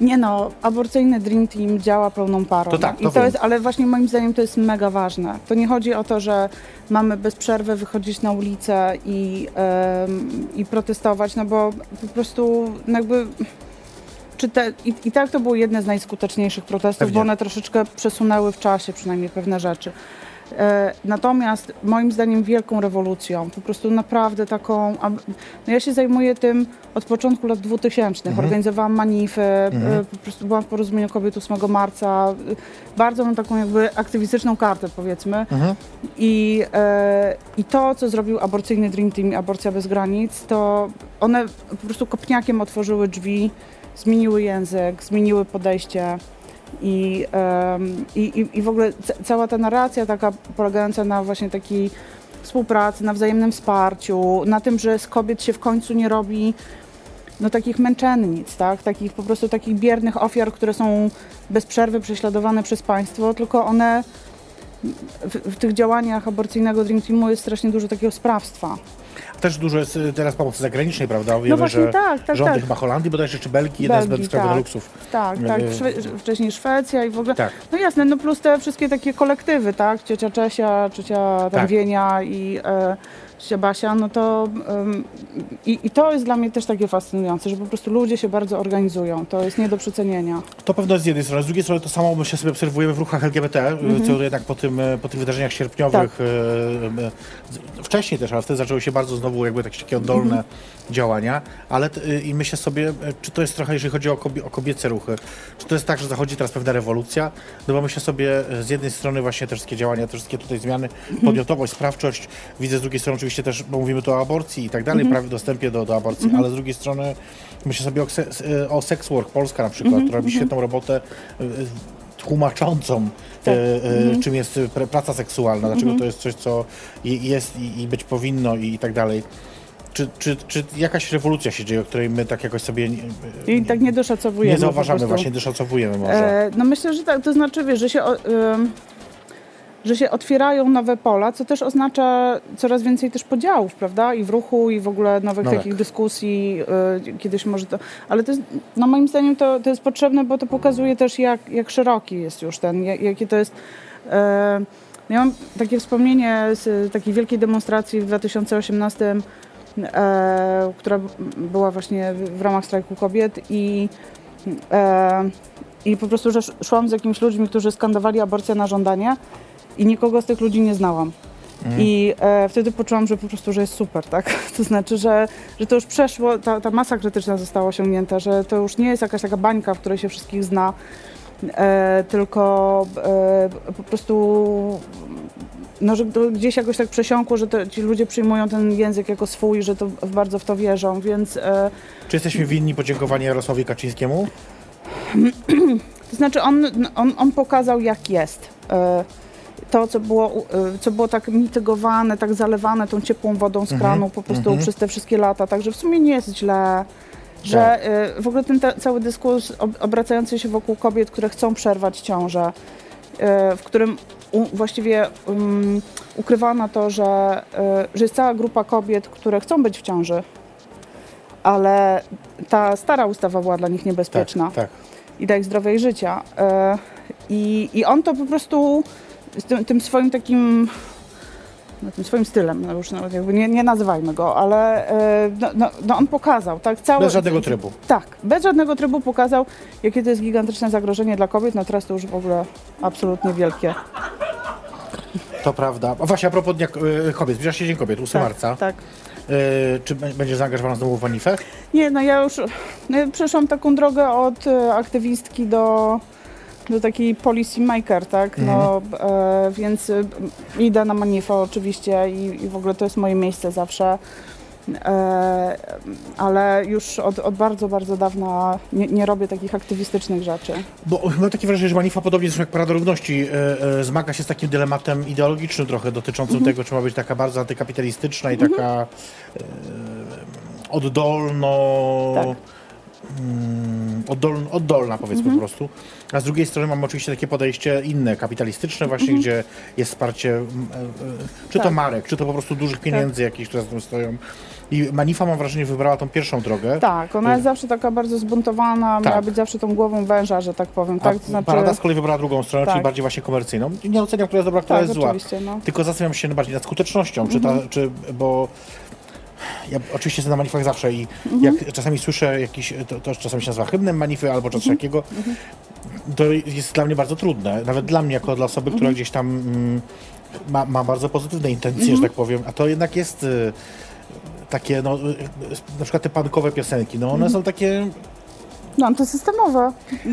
Nie no, aborcyjny Dream Team działa pełną parą. To tak, to I to wiem. jest, ale właśnie moim zdaniem to jest mega ważne. To nie chodzi o to, że mamy bez przerwy wychodzić na ulicę i, em, i protestować, no bo po prostu no jakby... Czy te, i, I tak to były jedne z najskuteczniejszych protestów, Pewnie. bo one troszeczkę przesunęły w czasie przynajmniej pewne rzeczy. E, Natomiast moim zdaniem wielką rewolucją, po prostu naprawdę taką. No ja się zajmuję tym od początku lat 2000. Mhm. Organizowałam manify, e, po prostu byłam w porozumieniu kobiet 8 marca. Bardzo mam taką jakby aktywistyczną kartę powiedzmy. Mhm. I, e, I to, co zrobił aborcyjny Dream Team, Aborcja bez granic, to one po prostu kopniakiem otworzyły drzwi, zmieniły język, zmieniły podejście. I, i, i, w ogóle ca- cała ta narracja taka polegająca na właśnie takiej współpracy, na wzajemnym wsparciu, na tym, że z kobiet się w końcu nie robi no, takich męczennic, tak? takich po prostu takich biernych ofiar, które są bez przerwy prześladowane przez państwo, tylko one w, w tych działaniach aborcyjnego Dream Teamu jest strasznie dużo takiego sprawstwa. Też dużo jest y, teraz pomocy zagranicznej, prawda? Wiemy, właśnie że tak, tak, rządy tak. chyba Holandii, bodajże czy Belgii, jeden Belgii, z krajowych tak. luksów. Tak, tak. Yy. Szwe wcześniej Szwecja i w ogóle. Tak. No jasne, no plus te wszystkie takie kolektywy, tak? Ciocia Czesia, ciocia Tak. Wienia i e, ciocia Basia, no to ym, i, i to jest dla mnie też takie fascynujące, że po prostu ludzie się bardzo organizują. To jest nie do przecenienia. To pewno z jednej strony. Z drugiej strony to samo my się sobie obserwujemy w ruchach LGBT, Mhm. co jednak po, tym, e, po tych wydarzeniach sierpniowych, e, e, z- wcześniej też, ale wtedy zaczęły się bardzo znowu jakby takie, takie oddolne Mhm. Działania, ale y, i myślę sobie, e, czy to jest trochę, jeżeli chodzi o, kobie, o kobiece ruchy, czy to jest tak, że zachodzi teraz pewna rewolucja, no bo myślę sobie e, z jednej strony właśnie te wszystkie działania, te wszystkie tutaj zmiany, Mhm. podmiotowość, sprawczość, widzę z drugiej strony oczywiście też, bo mówimy tu o aborcji i tak dalej, Mhm. prawie dostępie do, do aborcji, ale z drugiej strony myślę sobie o, se, e, o Sex Work Polska na przykład, Mhm, która robi świetną robotę tłumaczącą, Tak. e, e, Mhm. czym jest praca seksualna, dlaczego to jest coś, co je- jest i, i być powinno i, i tak dalej. Czy, czy, czy jakaś rewolucja się dzieje, o której my tak jakoś sobie nie, I tak nie doszacowujemy. nie zauważamy, właśnie doszacowujemy może? E, no myślę, że tak, to znaczy, wiesz, że się, o- ym, że się otwierają nowe pola, co też oznacza coraz więcej też podziałów, prawda? I w ruchu, i w ogóle nowych No takich tak. dyskusji. y, kiedyś może to... Ale to jest, no moim zdaniem to, to jest potrzebne, bo to pokazuje też, jak, jak szeroki jest już ten, jak, jakie to jest... e, Ja mam takie wspomnienie z takiej wielkiej demonstracji w 2018, e, która b- była właśnie w ramach strajku kobiet i, e, i po prostu, że sz- szłam z jakimiś ludźmi, którzy skandowali aborcję na żądanie i nikogo z tych ludzi nie znałam. I e, wtedy poczułam, że po prostu, że jest super, tak? To znaczy, że, że to już przeszło, ta, ta masa krytyczna została osiągnięta, że to już nie jest jakaś taka bańka, w której się wszystkich zna, e, tylko e, po prostu no, że to gdzieś jakoś tak przesiąkło, że to, ci ludzie przyjmują ten język jako swój, że to bardzo w to wierzą, więc e, Czy jesteśmy winni podziękowania Jarosławowi Kaczyńskiemu? To znaczy on, on, on pokazał jak jest. E, To, co było, e, co było tak mitygowane, tak zalewane tą ciepłą wodą z kranu po prostu przez te wszystkie lata, także w sumie nie jest źle. Że Tak. e, w ogóle ten te, cały dyskurs ob- obracający się wokół kobiet, które chcą przerwać ciążę, e, w którym u, właściwie um, ukrywano to, że, e, że jest cała grupa kobiet, które chcą być w ciąży, ale ta stara ustawa była dla nich niebezpieczna Tak, tak. i dla ich zdrowia i życia. E, I, I on to po prostu z tym, tym swoim takim, no, tym swoim stylem, no już nawet jakby nie, nie nazywajmy go, ale e, no, no, no on pokazał, tak? Całe, Bez żadnego trybu. Tak, bez żadnego trybu pokazał, jakie to jest gigantyczne zagrożenie dla kobiet, no teraz to już w ogóle absolutnie wielkie. To prawda. A właśnie a propos Dnia e, Kobiet, zbliża się Dzień Kobiet, 8 Tak, marca. tak. E, Czy b- będziesz zaangażowana znowu w Manifę? Nie, no ja już no, ja przeszłam taką drogę od aktywistki do, do takiej policy maker, tak? No, e, więc e, idę na manifę oczywiście i, i w ogóle to jest moje miejsce zawsze. E, ale już od, od bardzo, bardzo dawna nie, nie robię takich aktywistycznych rzeczy. Bo mam takie wrażenie, że Manifa podobnie zresztą jak Parada Równości e, e, zmaga się z takim dylematem ideologicznym trochę dotyczącym tego, czy ma być taka bardzo antykapitalistyczna i taka e, oddolno... Tak. Mm, oddol, oddolna powiedzmy po prostu. A z drugiej strony mamy oczywiście takie podejście inne, kapitalistyczne właśnie, gdzie jest wsparcie e, e, czy to Tak. marek, czy to po prostu dużych pieniędzy jakichś, które za tym stoją. I Manifa mam wrażenie wybrała tą pierwszą drogę. Tak, ona jest zawsze taka bardzo zbuntowana, miała Tak. być zawsze tą głową węża, że tak powiem. Tak? To znaczy, Parada z kolei wybrała drugą stronę, Tak. czyli bardziej właśnie komercyjną. Nie oceniam, która jest dobra, która tak, jest zła. No. Tylko zastanawiam się bardziej nad skutecznością, czy Mhm. ta, czy, bo ja oczywiście jestem na manifach zawsze i Mhm. jak czasami słyszę jakiś, to, to czasami się nazywa hymnem manify albo coś Mhm. takiego, to jest dla mnie bardzo trudne. Nawet dla mnie, jako dla osoby, która Mhm. gdzieś tam mm, ma, ma bardzo pozytywne intencje, że tak powiem, a to jednak jest y, takie, no, y, na przykład te pankowe piosenki, no Mhm. one są takie no, antysystemowe.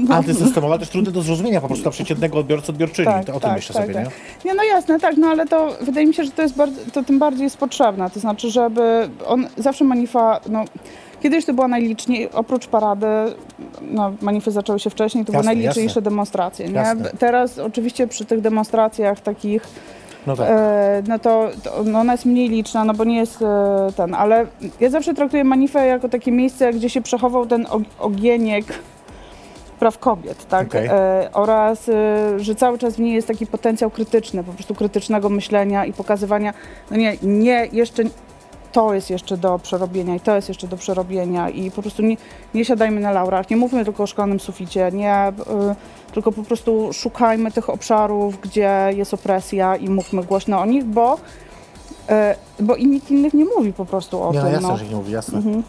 Antysystemowe, ale też trudne do zrozumienia po prostu dla przeciętnego odbiorcy, odbiorczyni. Tak, to o tym tak, myślę tak, sobie, tak. nie? Nie, no jasne, tak, no ale to wydaje mi się, że to jest bardzo, to tym bardziej jest potrzebne. To znaczy, żeby on zawsze manifa, no kiedyś to była najliczniej, oprócz parady, no manify zaczęły się wcześniej, to Jasne, były najliczniejsze jasne. demonstracje. Teraz oczywiście przy tych demonstracjach takich No tak. E, no to, to no ona jest mniej liczna, no bo nie jest e, ten, ale ja zawsze traktuję manifę jako takie miejsce, gdzie się przechował ten og- ogieniek praw kobiet, tak? Okej. E, oraz, e, że cały czas w niej jest taki potencjał krytyczny, po prostu krytycznego myślenia i pokazywania, no nie, nie, jeszcze to jest jeszcze do przerobienia i to jest jeszcze do przerobienia i po prostu nie, nie siadajmy na laurach, nie mówmy tylko o szklanym suficie, nie, y, tylko po prostu szukajmy tych obszarów, gdzie jest opresja i mówmy głośno o nich, bo, y, bo i nikt innych nie mówi po prostu o Nie, no tym. jasne, no. że nie mówi, jasne. Mhm.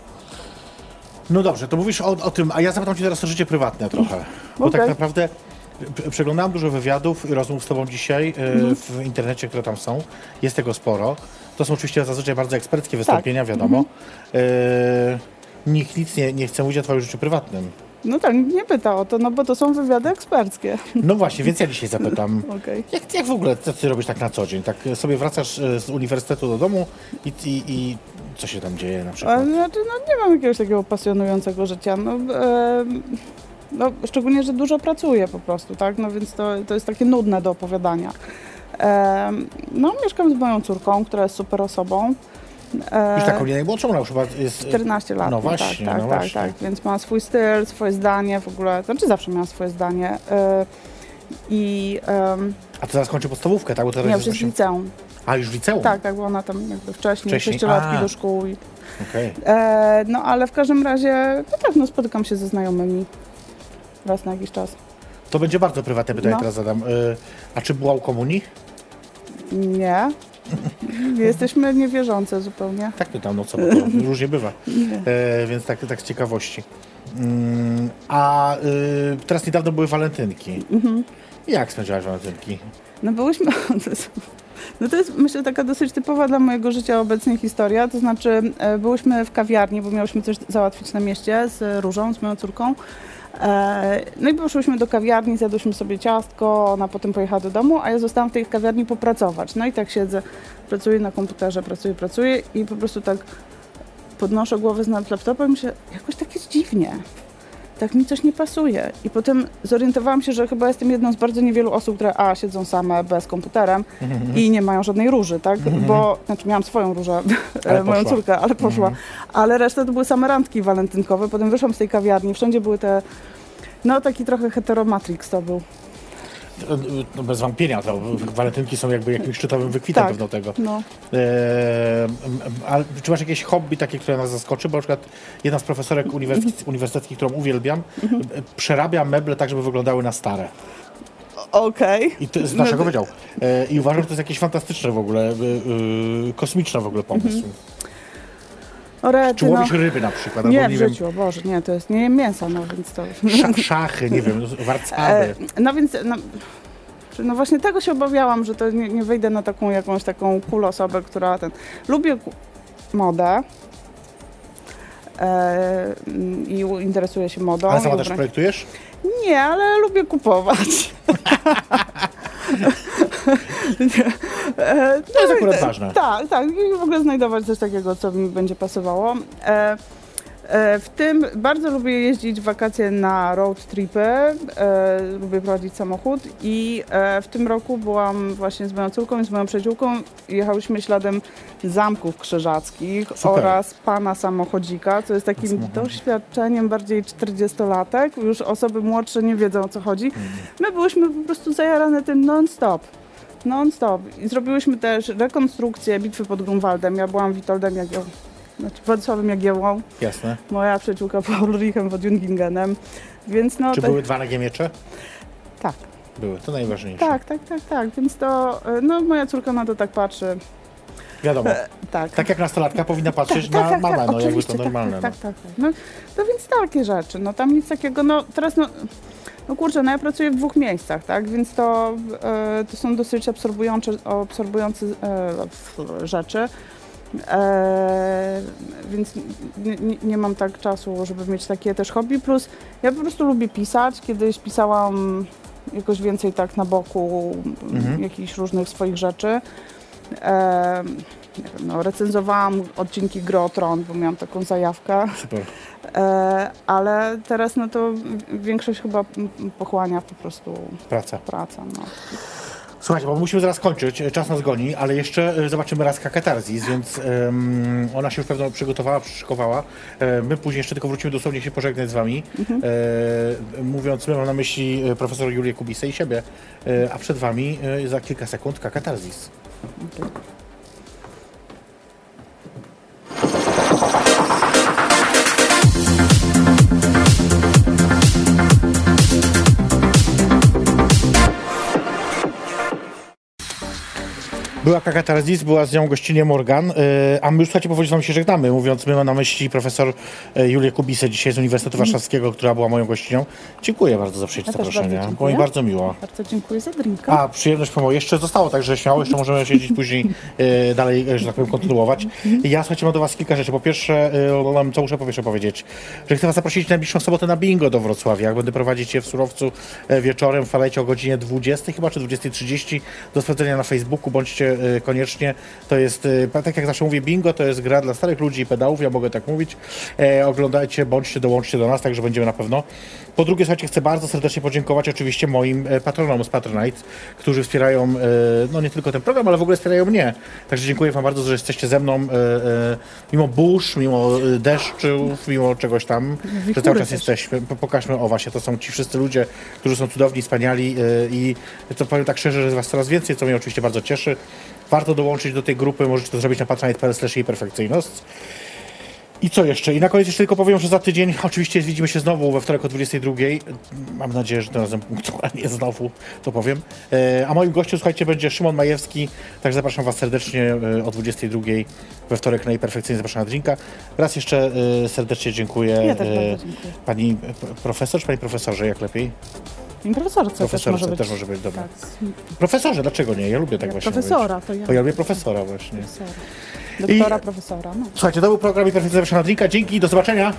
No dobrze, to mówisz o, o tym, a ja zapytam cię teraz o życie prywatne trochę. Bo Okej. tak naprawdę p- przeglądałem dużo wywiadów i rozmów z tobą dzisiaj e, Mhm. w internecie, które tam są. Jest tego sporo. To są oczywiście zazwyczaj bardzo eksperckie Tak. wystąpienia, wiadomo. Mhm. E, nikt nic nie, nie chce mówić o twoim życiu prywatnym. No tak, nikt nie pyta o to, no bo to są wywiady eksperckie. No właśnie, więc ja dzisiaj zapytam. Okej. Jak, jak w ogóle, co ty robisz tak na co dzień? Tak sobie wracasz e, z uniwersytetu do domu i, i, i co się tam dzieje na przykład? Znaczy, no nie mam jakiegoś takiego pasjonującego życia. No, em, no, szczególnie, że dużo pracuję po prostu, tak? No więc to, to jest takie nudne do opowiadania. No, mieszkam z moją córką, która jest super osobą. E, Już taką nie najmłodszą, ona już chyba jest... e, 14 lat. No właśnie, tak, tak, no tak, właśnie. tak. Więc ma swój styl, swoje zdanie w ogóle. Znaczy zawsze miała swoje zdanie. E, I um, A to zaraz kończy podstawówkę, tak? Bo teraz nie, już jest właśnie- liceum. A, już w liceum? Tak, tak, bo ona tam jakby wcześniej, Wcześniej, sześciolatki a. do szkół. I, Okej. E, no ale w każdym razie, no tak, no spotykam się ze znajomymi raz na jakiś czas. To będzie bardzo prywatne pytanie No. teraz zadam. Y, A czy była u komunii? Nie. Jesteśmy niewierzące zupełnie. Tak pytam, no co, bo to różnie bywa. E, więc tak, tak z ciekawości. Mm, a y, teraz niedawno były walentynki. Jak spędziłaś walentynki? No byłyśmy. No to jest myślę taka dosyć typowa dla mojego życia obecnie historia. To znaczy e, byłyśmy w kawiarni, bo miałyśmy coś załatwić na mieście z Różą, z moją córką. E, No i poszłyśmy do kawiarni, zjadłyśmy sobie ciastko, ona potem pojechała do domu, a ja zostałam w tej kawiarni popracować. No i tak siedzę, pracuję na komputerze, pracuję, pracuję i po prostu tak podnoszę głowę z nad laptopa i myślę, jakoś tak jest dziwnie. Tak mi coś nie pasuje. I potem zorientowałam się, że chyba jestem jedną z bardzo niewielu osób, które a, siedzą same bez komputerem i nie mają żadnej róży, tak? Bo, znaczy miałam swoją różę, Ale moją córkę, ale poszła. Ale reszta to były same randki walentynkowe. Potem wyszłam z tej kawiarni, wszędzie były te, no taki trochę heteromatrix to był. E, No, bez wątpienia, to walentynki są jakby jakimś szczytowym wykwitem Tak. pewno tego. No. Ale czy masz jakieś hobby takie, które nas zaskoczy? Bo na przykład jedna z profesorek uniwersyteckich, uniwersyteckich którą uwielbiam, Mhm. e, przerabia meble tak, żeby wyglądały na stare. Okej. I to z No naszego to- wydziału. E, I uważam, że to jest jakieś fantastyczne w ogóle, kosmiczne w ogóle pomysł. O rety, Czy no. łowisz ryby na przykład? Nie, albo, w wiem, życiu, o Boże, nie, to jest, nie mięsa, no więc to... Sza, szachy, nie wiem, warcaby. E, no więc, no, no właśnie tego się obawiałam, że to nie, nie wyjdę na taką jakąś taką cool osobę, która ten... Lubię modę e, i interesuję się modą. Ale sama też projektujesz? Nie, ale lubię kupować. E, To jest no akurat ważne. Tak, tak. I w ogóle znajdować coś takiego, co mi będzie pasowało. E, w tym bardzo lubię jeździć w wakacje na road tripy. E, lubię prowadzić samochód i e, w tym roku byłam właśnie z moją córką i z moją przyjaciółką. Jechałyśmy śladem zamków krzyżackich Super. oraz pana samochodzika, co jest takim doświadczeniem bardziej 40-latek. Już osoby młodsze nie wiedzą o co chodzi. My byłyśmy po prostu zajarane tym non-stop. Non-stop. I zrobiłyśmy też rekonstrukcję bitwy pod Grunwaldem. Ja byłam Witoldem Jagieł, znaczy Władysławem Jagiełą, Jasne. moja przyjaciółka Ulrichem Wodjungingenem. Więc no Czy tak, były dwa nagiemecze? tak, Były, to najważniejsze. tak, tak, tak, tak. Więc to, y, no moja córka na to tak patrzy. Wiadomo. Tak. Tak jak nastolatka powinna patrzeć tak, na tak, mamę, tak, no jakby to normalne. Tak, no. tak, tak, tak. No, no więc takie rzeczy, no tam nic takiego, no teraz no, no kurczę, no ja pracuję w dwóch miejscach, tak, więc to, e, to są dosyć absorbujące, absorbujące e, rzeczy. E, więc nie, nie, mam tak czasu, żeby mieć takie też hobby. Plus ja po prostu lubię pisać. Kiedyś pisałam jakoś więcej tak na boku Mhm. jakichś różnych swoich rzeczy. E, nie wiem, no, recenzowałam odcinki Gry o Tron, bo miałam taką zajawkę, Super. e, ale teraz no to większość chyba pochłania po prostu Praca. praca. No. Słuchajcie, bo musimy zaraz kończyć, czas nas goni, ale jeszcze e, zobaczymy raz Katarzis, więc em, ona się już pewno przygotowała, przyszykowała. E, my później jeszcze tylko wrócimy dosłownie się pożegnać z wami, e, mówiąc, my mam na myśli e, profesor Julię Kubisę i siebie, e, a przed wami za kilka sekund Katarzis. Była Katarzis, była z nią gościnie Morgan, e, a my już słuchajcie, powoli z wami się żegnamy, mówiąc, my mam na myśli profesor e, Julię Kubisę dzisiaj z Uniwersytetu Warszawskiego, która była moją gościnią. Dziękuję bardzo za przyjęcie Ja bardzo Było mi bardzo miło. Bardzo dziękuję za drinka. A, przyjemność po mojej. Jeszcze zostało, także śmiało, jeszcze możemy siedzieć później e, dalej, że tak powiem, kontynuować. Ja, słuchajcie, mam do was kilka rzeczy. Po pierwsze, co muszę powiedzieć, że chcę was zaprosić na najbliższą sobotę na bingo do Wrocławia. Jak będę prowadzić je w Surowcu wieczorem, wpadajcie o godzinie 20 chyba, czy 20.30 do sprawdzenia na Facebooku, bądźcie e, koniecznie. To jest, e, tak jak zawsze mówię, bingo to jest gra dla starych ludzi i pedałów, ja mogę tak mówić. E, oglądajcie, bądźcie, dołączcie do nas, także będziemy na pewno. Po drugie, słuchajcie, chcę bardzo serdecznie podziękować oczywiście moim e, patronom z Patronite, którzy wspierają, e, no nie tylko ten program, ale w ogóle wspierają mnie. Także dziękuję wam bardzo, że jesteście ze mną, e, mimo burz, mimo deszczów, mimo czegoś tam, że Wichury cały czas też. jesteśmy. Po- Pokażmy o właśnie, to są ci wszyscy ludzie, którzy są cudowni, wspaniali i to powiem tak szczerze, że jest was coraz więcej, co mnie oczywiście bardzo cieszy. Warto dołączyć do tej grupy, możecie to zrobić na patronite.pl slash jej perfekcyjność. I co jeszcze? I na koniec jeszcze tylko powiem, że za tydzień oczywiście widzimy się znowu we wtorek o 22. Mam nadzieję, że tym razem punktualnie znowu to powiem. E, A moim gościem, słuchajcie, będzie Szymon Majewski. Tak zapraszam Was serdecznie e, o 22 we wtorek na perfekcyjnie zapraszam na drinka. Raz jeszcze e, serdecznie dziękuję. Ja też dziękuję. Pani profesor czy pani profesorze, jak lepiej? I profesorce też Profesorce może być. też może być, dobra. Tak, Profesorze, dlaczego nie? Ja lubię tak Ja właśnie profesora, to ja. To ja lubię profesora właśnie. profesora. Doktora, profesora. No. Słuchajcie, to był program i zapraszam na drinka. Dzięki, do zobaczenia.